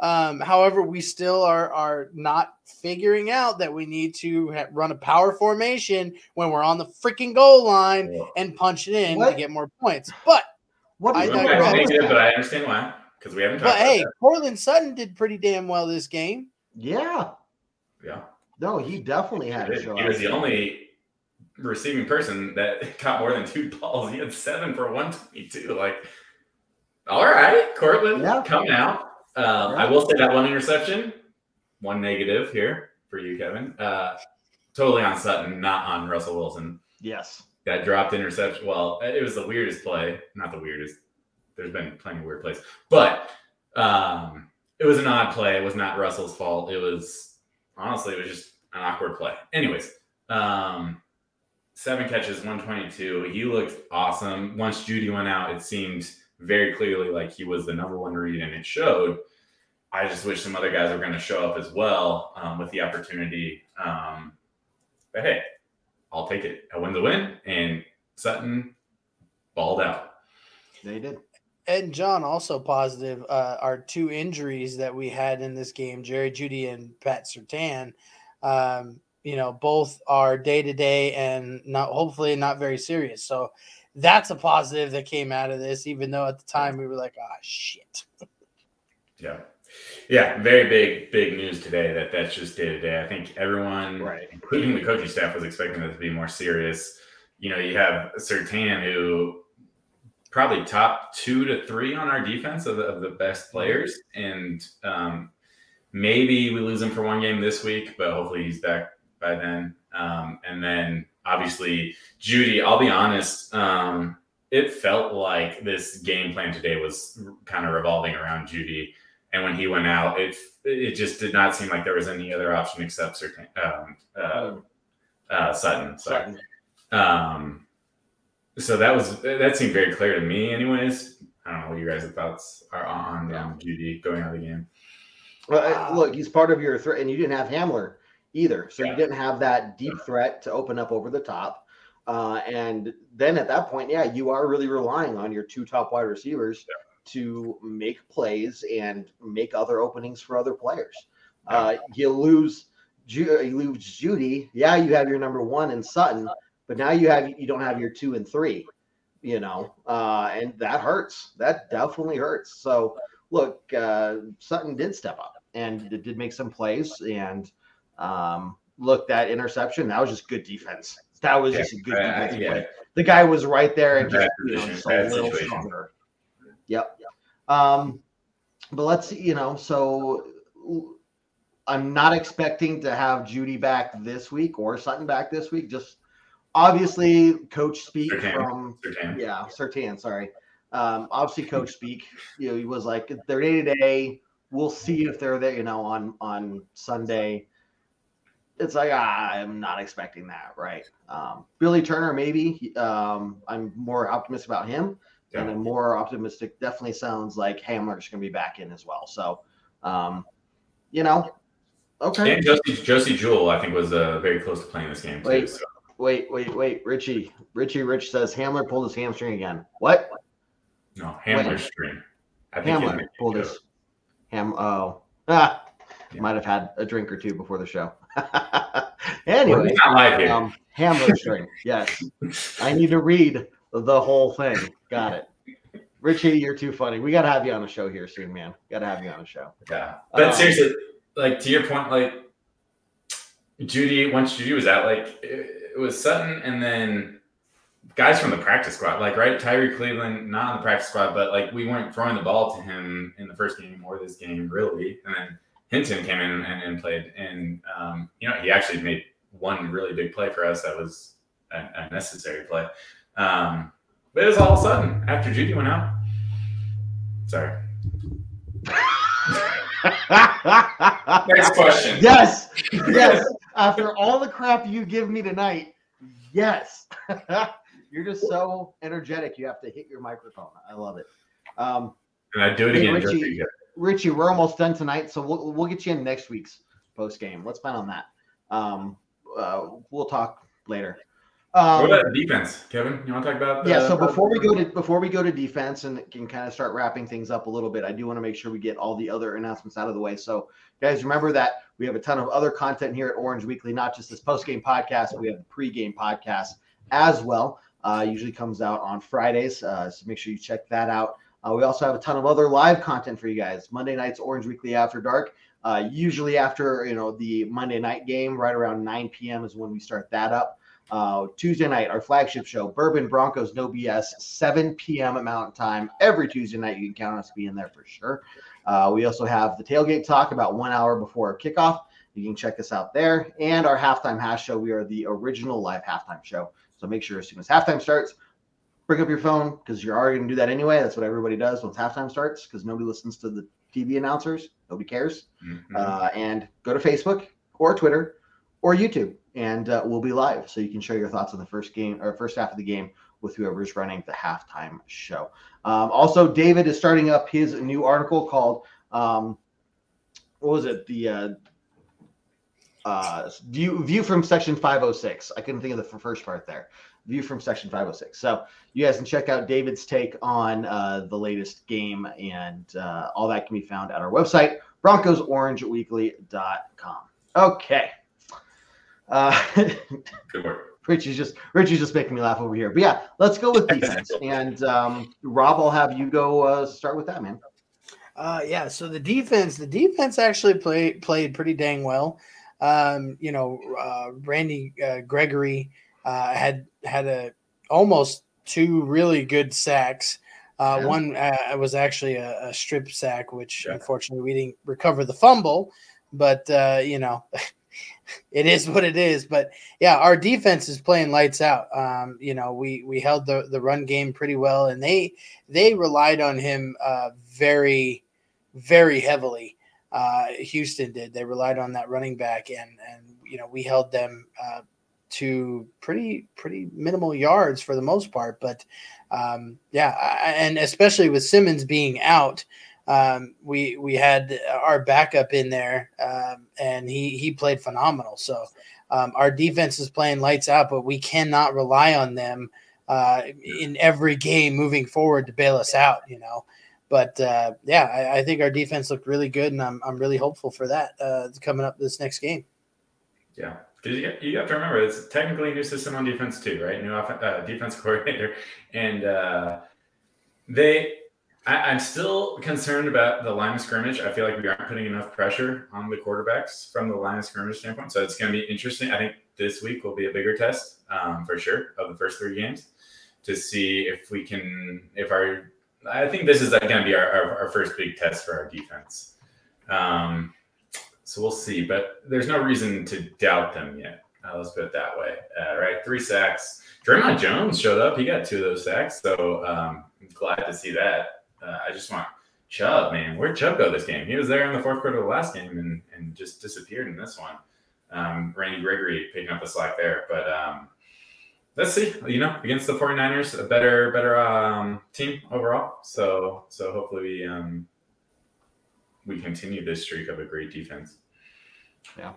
Um, however, we still are are not figuring out that we need to ha- run a power formation when we're on the freaking goal line and punch it in to get more points. But What I is We're digress. back to going negative, but I understand why. Because we haven't talked but about hey, that. Courtland Sutton did pretty damn well this game. Yeah. Yeah. No, he definitely had to show He was the only receiving person that caught more than two balls. He had seven for 122. Like, all right, Courtland Yeah. coming out. Um, I will say that one interception, one negative here for you, Kevin. Uh, totally on Sutton, not on Russell Wilson. Yes. That dropped interception. Well, it was the weirdest play. Not the weirdest. There's been plenty of weird plays, but um, it was an odd play. It was not Russell's fault. It was honestly, it was just an awkward play. Anyways, um, seven catches, 122. He looked awesome. Once Jeudy went out, it seemed very clearly like he was the number one read, and it showed. I just wish some other guys were going to show up as well um, with the opportunity. Um, but hey, I'll take it. A win's a win, and Sutton balled out. They did. And John also positive uh, are two injuries that we had in this game: Jerry Jeudy and Pat Surtain. Um, you know, both are day to day and not hopefully not very serious. So that's a positive that came out of this. Even though at the time we were like, "Ah, shit." Yeah. Yeah, very big, big news today that that's just day to day. I think everyone, Right. including the coaching staff, was expecting that to be more serious. You know, you have Surtain, who probably top two to three on our defense of the, of the best players. And um, maybe we lose him for one game this week, but hopefully he's back by then. Um, and then obviously, Jeudy, I'll be honest, um, it felt like this game plan today was kind of revolving around Jeudy. And when he went out, it it just did not seem like there was any other option except Surtain, um, uh, uh, Sutton. Sorry. Sutton. Um, so that was that seemed very clear to me, anyways. I don't know what you guys' thoughts are on um, Jeudy going out of the game. Well, uh, look, he's part of your threat, and you didn't have Hamler either, so Yeah. you didn't have that deep threat to open up over the top. Uh, and then at that point, yeah, you are really relying on your two top wide receivers to make plays and make other openings for other players. Uh, you lose, you lose Jeudy. Yeah, you have your number one in Sutton, but now you have you don't have your two and three. You know, uh, and that hurts. That definitely hurts. So look, uh, Sutton did step up and it did make some plays. And um, look, that interception, that was just good defense. That was just a good Uh, defense yeah. play. The guy was right there and just, you know, just a little situation. stronger. Yep. Um, but let's you know, so I'm not expecting to have Jeudy back this week or Sutton back this week. Just obviously, coach speak Surtain. from Surtain. yeah, Surtain, sorry. Um, obviously, coach speak. You know, he was like, they're day to day. We'll see if they're there. You know, on on Sunday. It's like ah, I'm not expecting that, right? Um, Billy Turner, maybe. Um, I'm more optimistic about him, and a more optimistic definitely sounds like Hamler's going to be back in as well. So, um, you know, okay. And Josie, Josey Jewell, I think, was uh, very close to playing this game too. Wait. So. Wait, wait, wait. Richie, Richie Rich says Hamler pulled his hamstring again. What? No, Hamler's string. I think Hamler pulled his ham. Oh, ah, Yeah. might have had a drink or two before the show. Anyway, live um. Yes, I need to read the whole thing. Got it. Richie, you're too funny. We got to have you on the show here soon, man. Got to have you on the show. Yeah, but Um, seriously, like to your point, like Jeudy, once Jeudy was out, like it, it was Sutton, and then guys from the practice squad, like right, Tyrie Cleveland, not on the practice squad, but like we weren't throwing the ball to him in the first game or this game really, and then Hinton came in and, and played, and um, you know he actually made one really big play for us that was a, a necessary play. Um, but it was all of a sudden after Jeudy went out. Sorry. Next question. Yes, yes. After all the crap you give me tonight, yes. You're just so energetic. You have to hit your microphone. I love it. Um, And I do it Hey, again. Richie. For you guys. Richie, we're almost done tonight, so we'll we'll get you in next week's post game. Let's plan on that. Um, uh, we'll talk later. Um, what about defense, Kevin? You want to talk about? The, yeah. So before we go to before we go to defense and can kind of start wrapping things up a little bit, I do want to make sure we get all the other announcements out of the way. So, guys, remember that we have a ton of other content here at Orange Weekly, not just this post game podcast. We have the pre game podcast as well. Uh, usually comes out on Fridays, uh, so make sure you check that out. Uh, we also have a ton of other live content for you guys. Monday nights, Orange Weekly After Dark. Uh, usually after you know the Monday night game, right around 9 p.m. is when we start that up. Uh, Tuesday night, our flagship show, Bourbon Broncos No BS, 7 p.m. at Mountain Time. Every Tuesday night, you can count on us being there for sure. Uh, we also have the tailgate talk about one hour before kickoff. You can check us out there. And our halftime hash show. We are the original live halftime show. So make sure as soon as halftime starts, bring up your phone because you're already going to do that anyway. That's what everybody does once halftime starts because nobody listens to the TV announcers. Nobody cares. Mhm. Uh, and go to Facebook or Twitter or YouTube, and uh, we'll be live. So you can share your thoughts on the first game or first half of the game with whoever's running the halftime show. Um, also, David is starting up his new article called um, what was it? The uh, uh, view view from section 506. I couldn't think of the first part there. View from section 506. So you guys can check out David's take on uh, the latest game, and uh, all that can be found at our website, BroncosOrangeWeekly.com. Okay. Uh, Good work. Richie's just Richie's just making me laugh over here. But yeah, let's go with defense. and um, Rob, I'll have you go uh, start with that, man. Uh, yeah. So the defense, the defense actually played played pretty dang well. Um, you know, uh, Randy uh, Gregory uh, had had a almost two really good sacks. Uh, Yeah. One uh, was actually a, a strip sack, which Yeah. unfortunately we didn't recover the fumble. But uh, you know, it is what it is. But yeah, our defense is playing lights out. Um, you know, we we held the the run game pretty well, and they they relied on him uh, very, very heavily. Uh, Houston did. They relied on that running back, and and you know we held them uh, to pretty pretty minimal yards for the most part. But um, yeah, I- and especially with Simmons being out, um, we we had our backup in there, um, and he he played phenomenal. So um, our defense is playing lights out, but we cannot rely on them uh, in every game moving forward to bail us out. You know. But uh, yeah, I, I think our defense looked really good, and I'm, I'm really hopeful for that uh, coming up this next game. Yeah, because you, you have to remember it's technically a new system on defense too, right? New off, uh, defense coordinator, and uh, they. I, I'm still concerned about the line of scrimmage. I feel like we aren't putting enough pressure on the quarterbacks from the line of scrimmage standpoint. So it's going to be interesting. I think this week will be a bigger test um, for sure of the first three games to see if we can, if our, I think this is going to be our, our, our first big test for our defense. Um, so we'll see, but there's no reason to doubt them yet. Uh, let's put it that way. Uh, right, three sacks. Dre'Mont Jones showed up. He got two of those sacks, so um, I'm glad to see that. Uh, I just want Chubb, man. Where'd Chubb go this game? He was there in the fourth quarter of the last game and, and just disappeared in this one. Um, Randy Gregory picking up the slack there, but um, let's see. You know, against the 49ers, a better better um, team overall. So so hopefully we um, we continue this streak of a great defense. Yeah.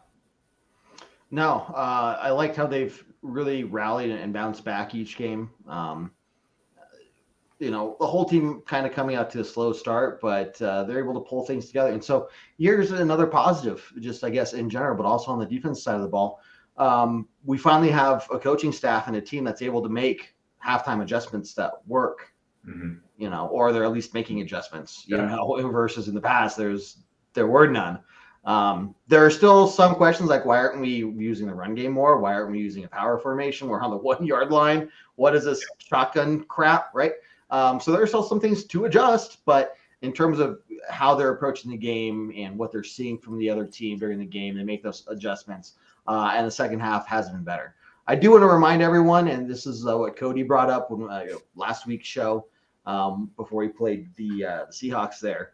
No, uh, I liked how they've really rallied and bounced back each game. Um, you know, the whole team kind of coming out to a slow start, but uh, they're able to pull things together. And so here's another positive, just I guess in general, but also on the defense side of the ball. Um, we finally have a coaching staff and a team that's able to make halftime adjustments that work. Mm-hmm. You know, or they're at least making adjustments. You yeah. know, versus in the past, there's there were none. Um, there are still some questions like why aren't we using the run game more? Why aren't we using a power formation? We're on the one yard line. What is this shotgun crap, right? Um, so there are still some things to adjust, but in terms of how they're approaching the game and what they're seeing from the other team during the game, they make those adjustments. Uh, and the second half has been better. I do want to remind everyone, and this is uh, what Cody brought up when uh, last week's show um, before he played the, uh, the Seahawks there.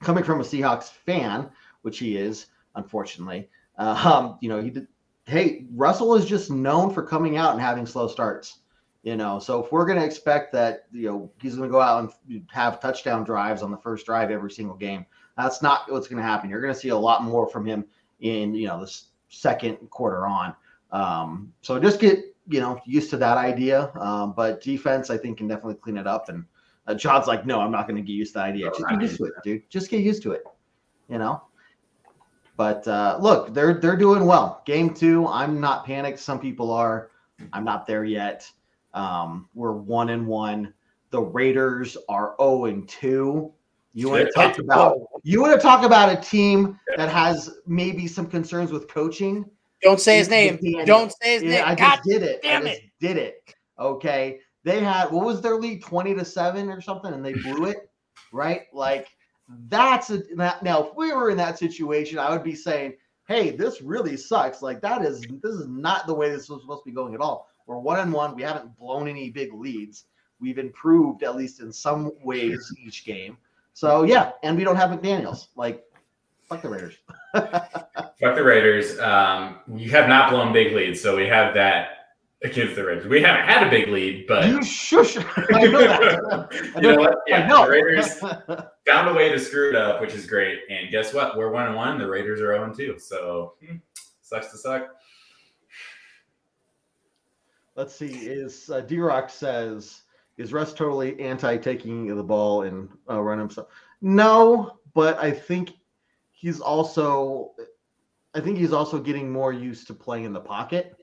Coming from a Seahawks fan, which he is, unfortunately. Um, you know, he did. Hey, Russell is just known for coming out and having slow starts. You know, so if we're going to expect that, you know, he's going to go out and have touchdown drives on the first drive every single game, that's not what's going to happen. You're going to see a lot more from him in, you know, the second quarter on. Um, so just get, you know, used to that idea. Um, but defense, I think, can definitely clean it up. And uh, John's like, no, I'm not going to get used to the idea. Just get used to it, dude. Just get used to it. You know. But uh, look, they're they're doing well. Game two, I'm not panicked. Some people are. I'm not there yet. Um, we're one and one. The Raiders are 0 and 2. You want to talk about you want to talk about a team that has maybe some concerns with coaching. Don't say his name. Don't say his yeah, name. I God just did it. Damn I it. did it. Okay. They had what was their lead 20 to 7 or something and they blew it, right? Like that's a now if we were in that situation, I would be saying, "Hey, this really sucks. Like that is this is not the way this was supposed to be going at all." We're one and one. We haven't blown any big leads. We've improved at least in some ways each game. So yeah, and we don't have McDaniels. Like, fuck the Raiders. fuck the Raiders. Um, you have not blown big leads, so we have that against the Raiders. We haven't had a big lead, but you shush. I know that. you know what? Yeah, know. the Raiders found a way to screw it up, which is great. And guess what? We're one and one. The Raiders are zero and two. So hmm, sucks to suck. Let's see. Is uh, D Rock says is Russ totally anti taking the ball and uh, run himself? No, but I think he's also. I think he's also getting more used to playing in the pocket.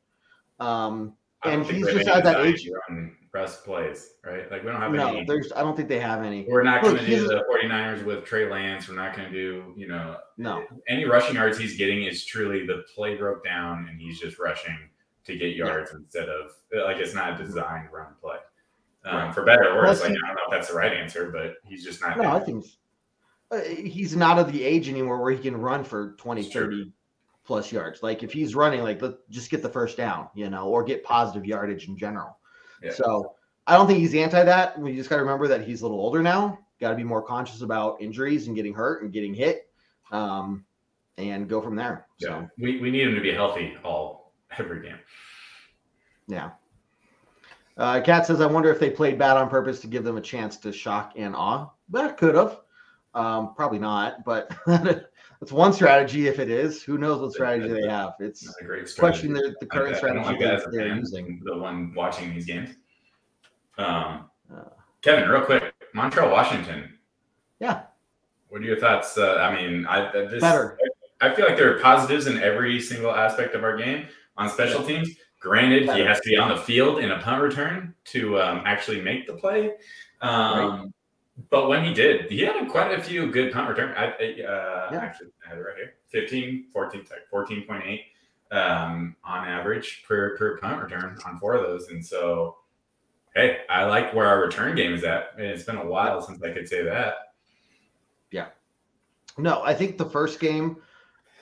Um, and he's just at that age. Run Russ plays, right? Like we don't have any. no, any. there's. I don't think they have any. We're not going to do the 49ers with Trey Lance. We're not going to do, you know, no. Any rushing yards he's getting is truly the play broke down and he's just rushing to get yards yeah. instead of like it's not a designed run play. Um, right. For better or worse, like, I don't know if that's the right answer, but he's just not. No, there. I think uh, he's not of the age anymore where he can run for 20, 30 plus yards. Like if he's running, like let just get the first down, you know, or get positive yardage in general. Yeah. So I don't think he's anti that. We just got to remember that he's a little older now. Got to be more conscious about injuries and getting hurt and getting hit, um, and go from there. So yeah. we we need him to be healthy all every game. Yeah. Uh, Kat says, I wonder if they played bad on purpose to give them a chance to shock and awe. That could have. Um, probably not, but That's one strategy. If it is, who knows what strategy they have? It's a great question. The, the current strategy they're using. The one watching these games. Um, uh, Kevin, real quick, Montrell Washington. Yeah. What are your thoughts? Uh, I mean, I this, better. I, I, feel like there are positives in every single aspect of our game on special yeah. teams. Granted, better. he has to be on the field in a punt return to um, actually make the play. Um, right. But when he did, he had quite a few good punt return. I, uh, yeah. Actually, I have it right here 15, 14, 14.8 um, on average per, per punt return on four of those. And so, hey, I like where our return game is at. And it's been a while since I could say that. Yeah. No, I think the first game,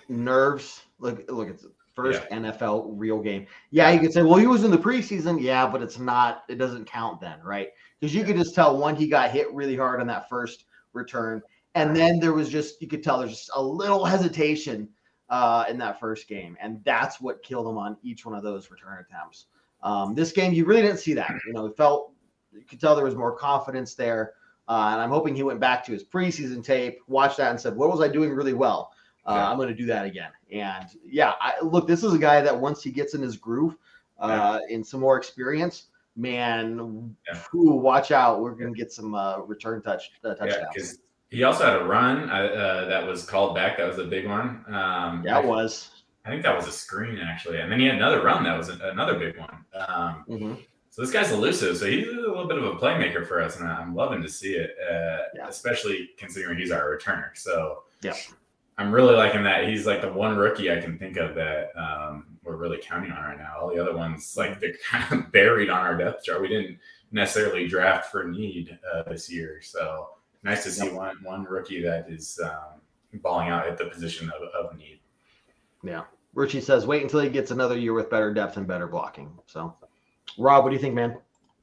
nerves. Look, look, it's first yeah. NFL real game. Yeah, you could say, well, he was in the preseason. Yeah, but it's not, it doesn't count then, right? Because you could just tell one he got hit really hard on that first return, and then there was just you could tell there's just a little hesitation uh, in that first game, and that's what killed him on each one of those return attempts. Um, this game, you really didn't see that. You know, it felt you could tell there was more confidence there. Uh, and I'm hoping he went back to his preseason tape, watched that, and said, "What was I doing really well? Uh, yeah. I'm going to do that again." And yeah, I, look, this is a guy that once he gets in his groove, uh, yeah. in some more experience, man, yeah. Watch out. We're going to get some uh, return touch uh, touchdowns. Yeah, he also had a run uh, that was called back. That was a big one. Um, yeah, it was. I think that was a screen actually, and then he had another run that was another big one. Um, mm-hmm. So this guy's elusive. So he's a little bit of a playmaker for us, and I'm loving to see it, uh, yeah. especially considering he's our returner. So yeah, I'm really liking that. He's like the one rookie I can think of that um, we're really counting on right now. All the other ones, like they're kind of buried on our depth chart. We didn't necessarily draft for need uh, this year, so nice to see yep. one one rookie that is um, balling out at the position of, of need. Yeah. Richie says, wait until he gets another year with better depth and better blocking. So, Rob, what do you think, man?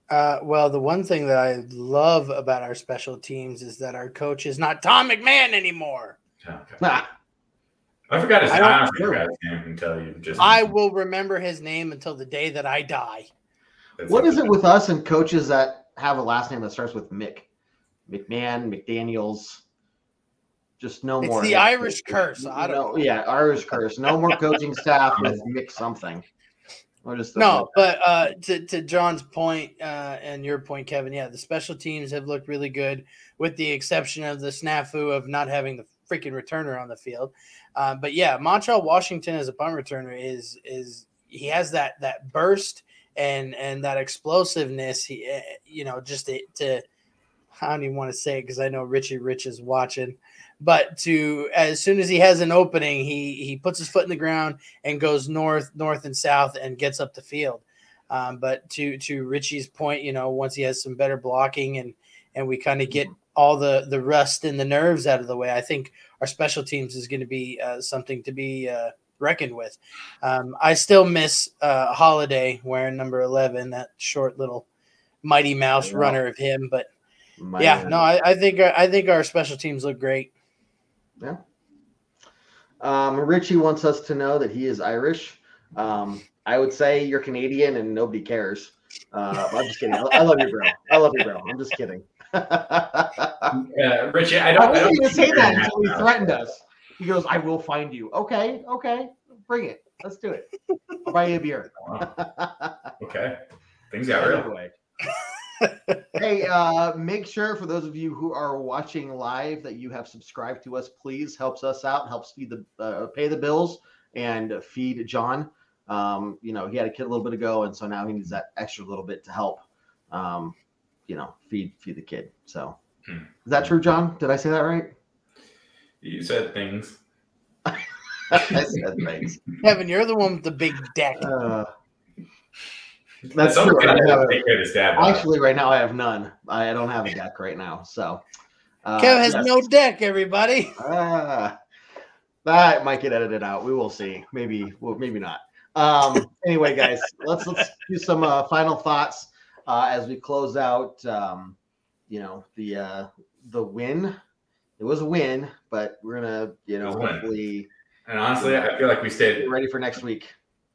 Uh, well, the one thing that I love about our special teams is that our coach is not Tom McMahon anymore. Okay. I forgot his, I, I forgot his name until you just. I will remember his name until the day that I die. That's what is it with us and coaches that have a last name that starts with Mick, McMahon, McDaniels? Just no it's more. It's the Irish curse. I don't know. Yeah, Irish curse. No more coaching staff with Mick something. just no, but uh, to, to John's point uh, and your point, Kevin, yeah, the special teams have looked really good, with the exception of the snafu of not having the freaking returner on the field. Uh, but yeah, Montrell Washington as a punt returner is is he has that that burst and and that explosiveness. He, eh, you know, just to, to I don't even want to say it because I know Richie Rich is watching but to as soon as he has an opening, he he puts his foot in the ground and goes north, north and south, and gets up the field. Um, but to to Richie's point, you know, once he has some better blocking and and we kind of get all the the rust and the nerves out of the way, I think our special teams is going to be uh, something to be uh, reckoned with. Um, I still miss uh, Holliday wearing number eleven, that short little Mighty Mouse runner of him, but. yeah, no, I, I think I think our special teams look great. Yeah. Um, Richie wants us to know that he is Irish. Um, I would say you're Canadian and nobody cares. Uh, I'm just kidding. I love you, bro. I love you, bro. I'm just kidding. uh, Richie, I don't, I don't even say that until he threatened us. He goes, "I will find you." Okay, okay, bring it. Let's do it. I'll buy you a beer. okay, things got real. Anyway hey, uh, make sure for those of you who are watching live that you have subscribed to us. Please helps us out, helps feed the uh, pay the bills and feed John. Um, you know, he had a kid a little bit ago, and so now he needs that extra little bit to help. Um, you know, feed feed the kid. So, hmm. is that true, John? Did I say that right? You said things. I said things. Kevin, you're the one with the big deck. Uh, that's true. I have, actually, right now I have none. I don't have a deck right now. So uh, Kev has yes. no deck. Everybody. Uh, that might get edited out. We will see. Maybe. Well, maybe not. Um, anyway, guys, let's let's do some uh, final thoughts uh, as we close out. Um, you know the uh, the win. It was a win, but we're gonna you know hopefully. And honestly, I feel like we stayed ready for next week.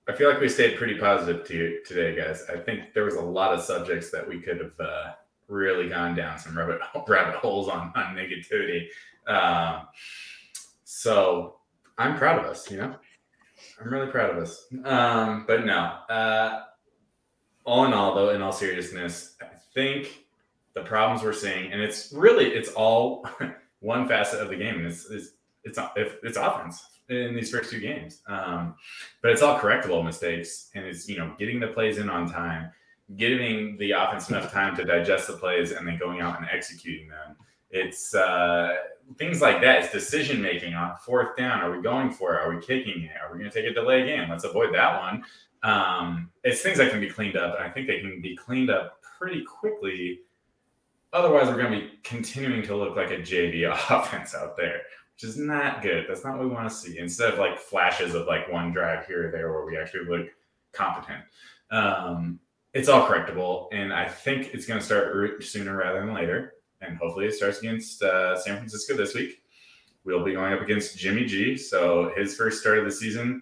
I feel like we stayed pretty positive to today, guys. I think there was a lot of subjects that we could have uh, really gone down some rabbit rabbit holes on on negativity. Um, so I'm proud of us. You know, I'm really proud of us. Um, but no, uh, all in all, though, in all seriousness, I think the problems we're seeing, and it's really it's all one facet of the game. It's it's it's, it's offense in these first two games. Um, but it's all correctable mistakes, and it's you know getting the plays in on time, giving the offense enough time to digest the plays, and then going out and executing them. It's uh, things like that. It's decision making on fourth down. Are we going for it? Are we kicking it? Are we going to take a delay game? Let's avoid that one. Um, it's things that can be cleaned up, and I think they can be cleaned up pretty quickly. Otherwise, we're going to be continuing to look like a JV offense out there which is not good. That's not what we want to see. Instead of like flashes of like one drive here or there where we actually look competent. Um, it's all correctable, and I think it's going to start sooner rather than later. And hopefully, it starts against uh, San Francisco this week. We'll be going up against Jimmy G. So his first start of the season,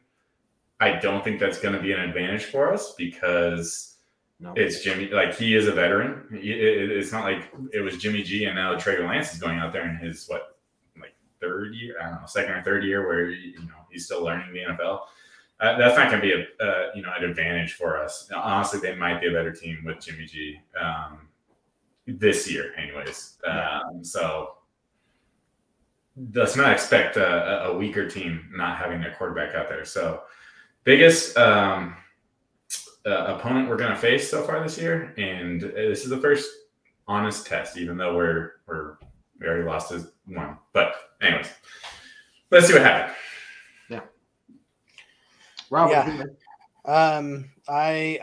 I don't think that's going to be an advantage for us because No. It's Jimmy. Like he is a veteran. He- it- it- it's not like it was Jimmy G and now Trevor Lance is going out there in his what, like third year? I don't know, second or third year, where you know he's still learning the NFL. Uh, that's not going to be a uh, you know an advantage for us. Honestly, they might be a better team with Jimmy G um, this year, anyways. Um, so let's not expect a, a weaker team not having their quarterback out there. So biggest um, uh, opponent we're going to face so far this year, and this is the first honest test, even though we're we're we already lost as one. But anyways, let's see what happens. Rob, Yeah. what do? Um, I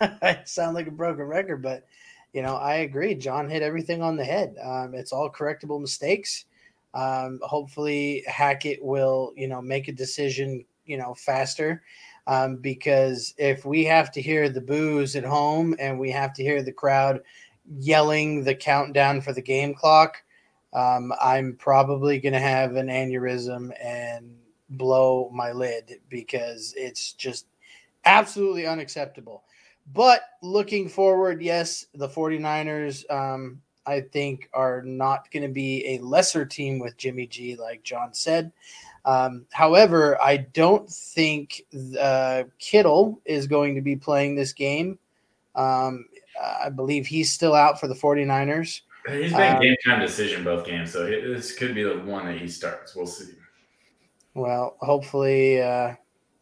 I I sound like a broken record, but you know I agree. John hit everything on the head. Um, it's all correctable mistakes. Um, hopefully Hackett will you know make a decision you know faster. Um, because if we have to hear the boos at home and we have to hear the crowd yelling the countdown for the game clock, um, I'm probably going to have an aneurysm and blow my lid because it's just absolutely unacceptable. But looking forward, yes, the 49ers, um, I think, are not going to be a lesser team with Jimmy G, like John said. Um, however, I don't think uh, Kittle is going to be playing this game. Um, I believe he's still out for the 49ers. He's been Um, game time decision both games, so it- this could be the one that he starts. We'll see. Well, hopefully, uh,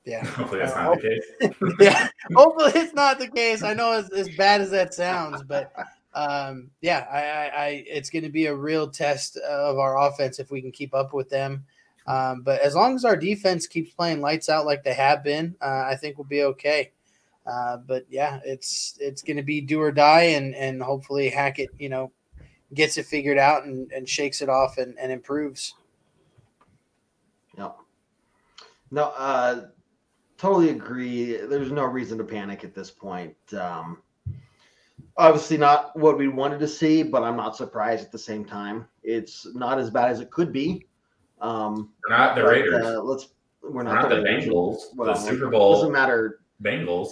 yeah. Hopefully that's Uh, not the case. yeah, hopefully it's not the case. I know as, as bad as that sounds, but um, yeah, I, I, I it's going to be a real test of our offense if we can keep up with them. Um, but as long as our defense keeps playing lights out like they have been, uh, I think we'll be okay. Uh, but yeah, it's it's going to be do or die, and and hopefully Hackett, you know, gets it figured out and, and shakes it off and, and improves. No. No, uh, totally agree. There's no reason to panic at this point. Um, obviously, not what we wanted to see, but I'm not surprised at the same time. It's not as bad as it could be. Um, We're not the but, Raiders. Uh, let's. We're We're not, not the Bengals. Well, the Super Bowl doesn't matter. Bengals.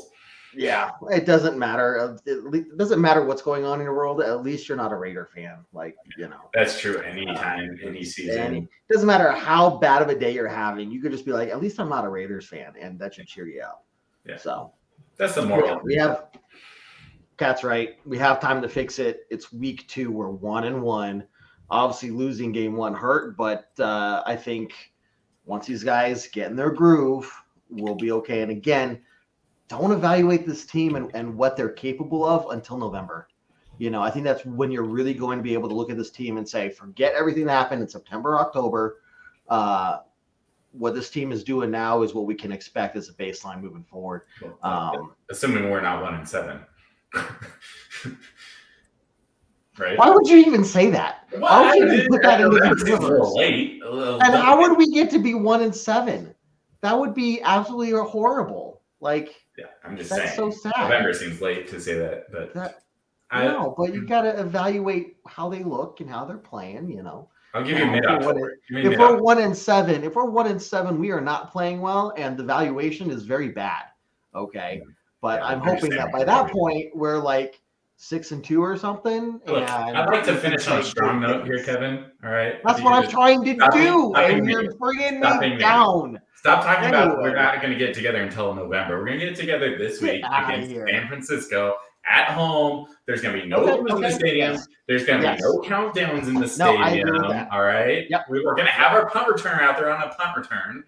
Yeah, it doesn't matter. Uh, It, doesn't matter what's going on in the world. At least you're not a Raider fan. Like you know. That's true. Anytime, any season. Doesn't matter how bad of a day you're having. You could just be like, at least I'm not a Raiders fan, and that should cheer you up. Yeah. So That's the yeah, moral. we have. Cat's right. We have time to fix it. It's week two. We're one and one. Obviously, losing game one hurt, but uh, I think once these guys get in their groove, we'll be okay. And again, don't evaluate this team and, and what they're capable of until November. You know, I think that's when you're really going to be able to look at this team and say, forget everything that happened in September, October. Uh, what this team is doing now is what we can expect as a baseline moving forward. Um, Assuming we're not one and seven. right? why would you even say that? Why would you even put that into the a late. And how would we get to be one and seven? That would be absolutely horrible. Like Yeah, I'm just that's saying. so sad. November seems late to say that, but That- I, no, but you've got to evaluate how they look and how they're playing. You know, I'll give you Yeah, mid if we're if we're one and seven, if we're one and seven, we are not playing well, and the valuation is very bad. Okay, but Yeah, I'm hoping that by that point we're like six and two or something. Look, I'd like to finish on a strong note here. Kevin. All right. That's what I'm trying to do, stop being and you're bringing me negative. down. Stop talking about we're not going to get together until November. We're going to get together this Get week against here. San Francisco at home. There's going to be no Okay, booze in the stadium. yes. There's going to Yes. be no countdowns in the No, stadium. that. All right. Yep. We, we're going to have our punt return out there on a punt return.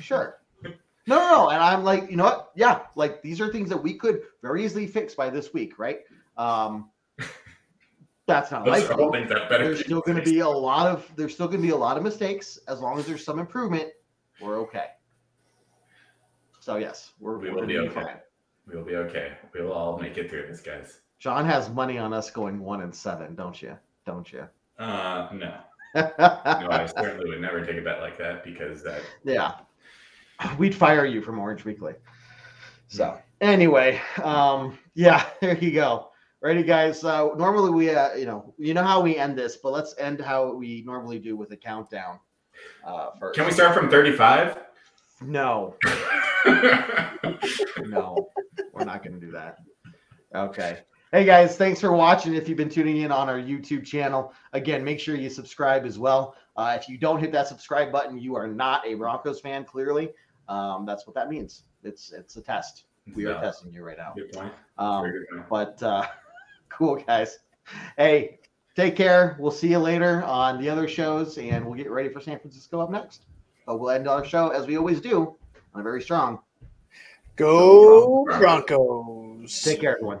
Sure. No, no, no. And I'm like, you know what? Yeah, like these are things that we could very easily fix by this week, right? Um, that's not likely. that. There's still going to be a lot of there's still going to be a lot of mistakes. As long as there's some improvement, we're okay. So yes, we're we will be okay. fine. We'll be okay. We will all make it through this, guys. John has money on us going one and seven, don't you? Don't you? Uh, no. No, I certainly would never take a bet like that because that yeah, we'd fire you from Orange Weekly. So anyway, um, yeah, there you go. Ready, guys? Uh, normally we, uh, you know, you know how we end this, but let's end how we normally do with a countdown. Uh, first. Can we start from 35? No, no, we're not going to do that. Okay. Hey guys, thanks for watching. If you've been tuning in on our YouTube channel, again, make sure you subscribe as well. Uh, if you don't hit that subscribe button, you are not a Broncos fan. Clearly, um, that's what that means. It's it's a test. We are testing you right now. Good point. Um, good point. but uh, cool guys. Hey, take care. We'll see you later on the other shows, and we'll get ready for San Francisco up next. But we'll end our show as we always do on a very strong. Go Broncos. Take care, everyone.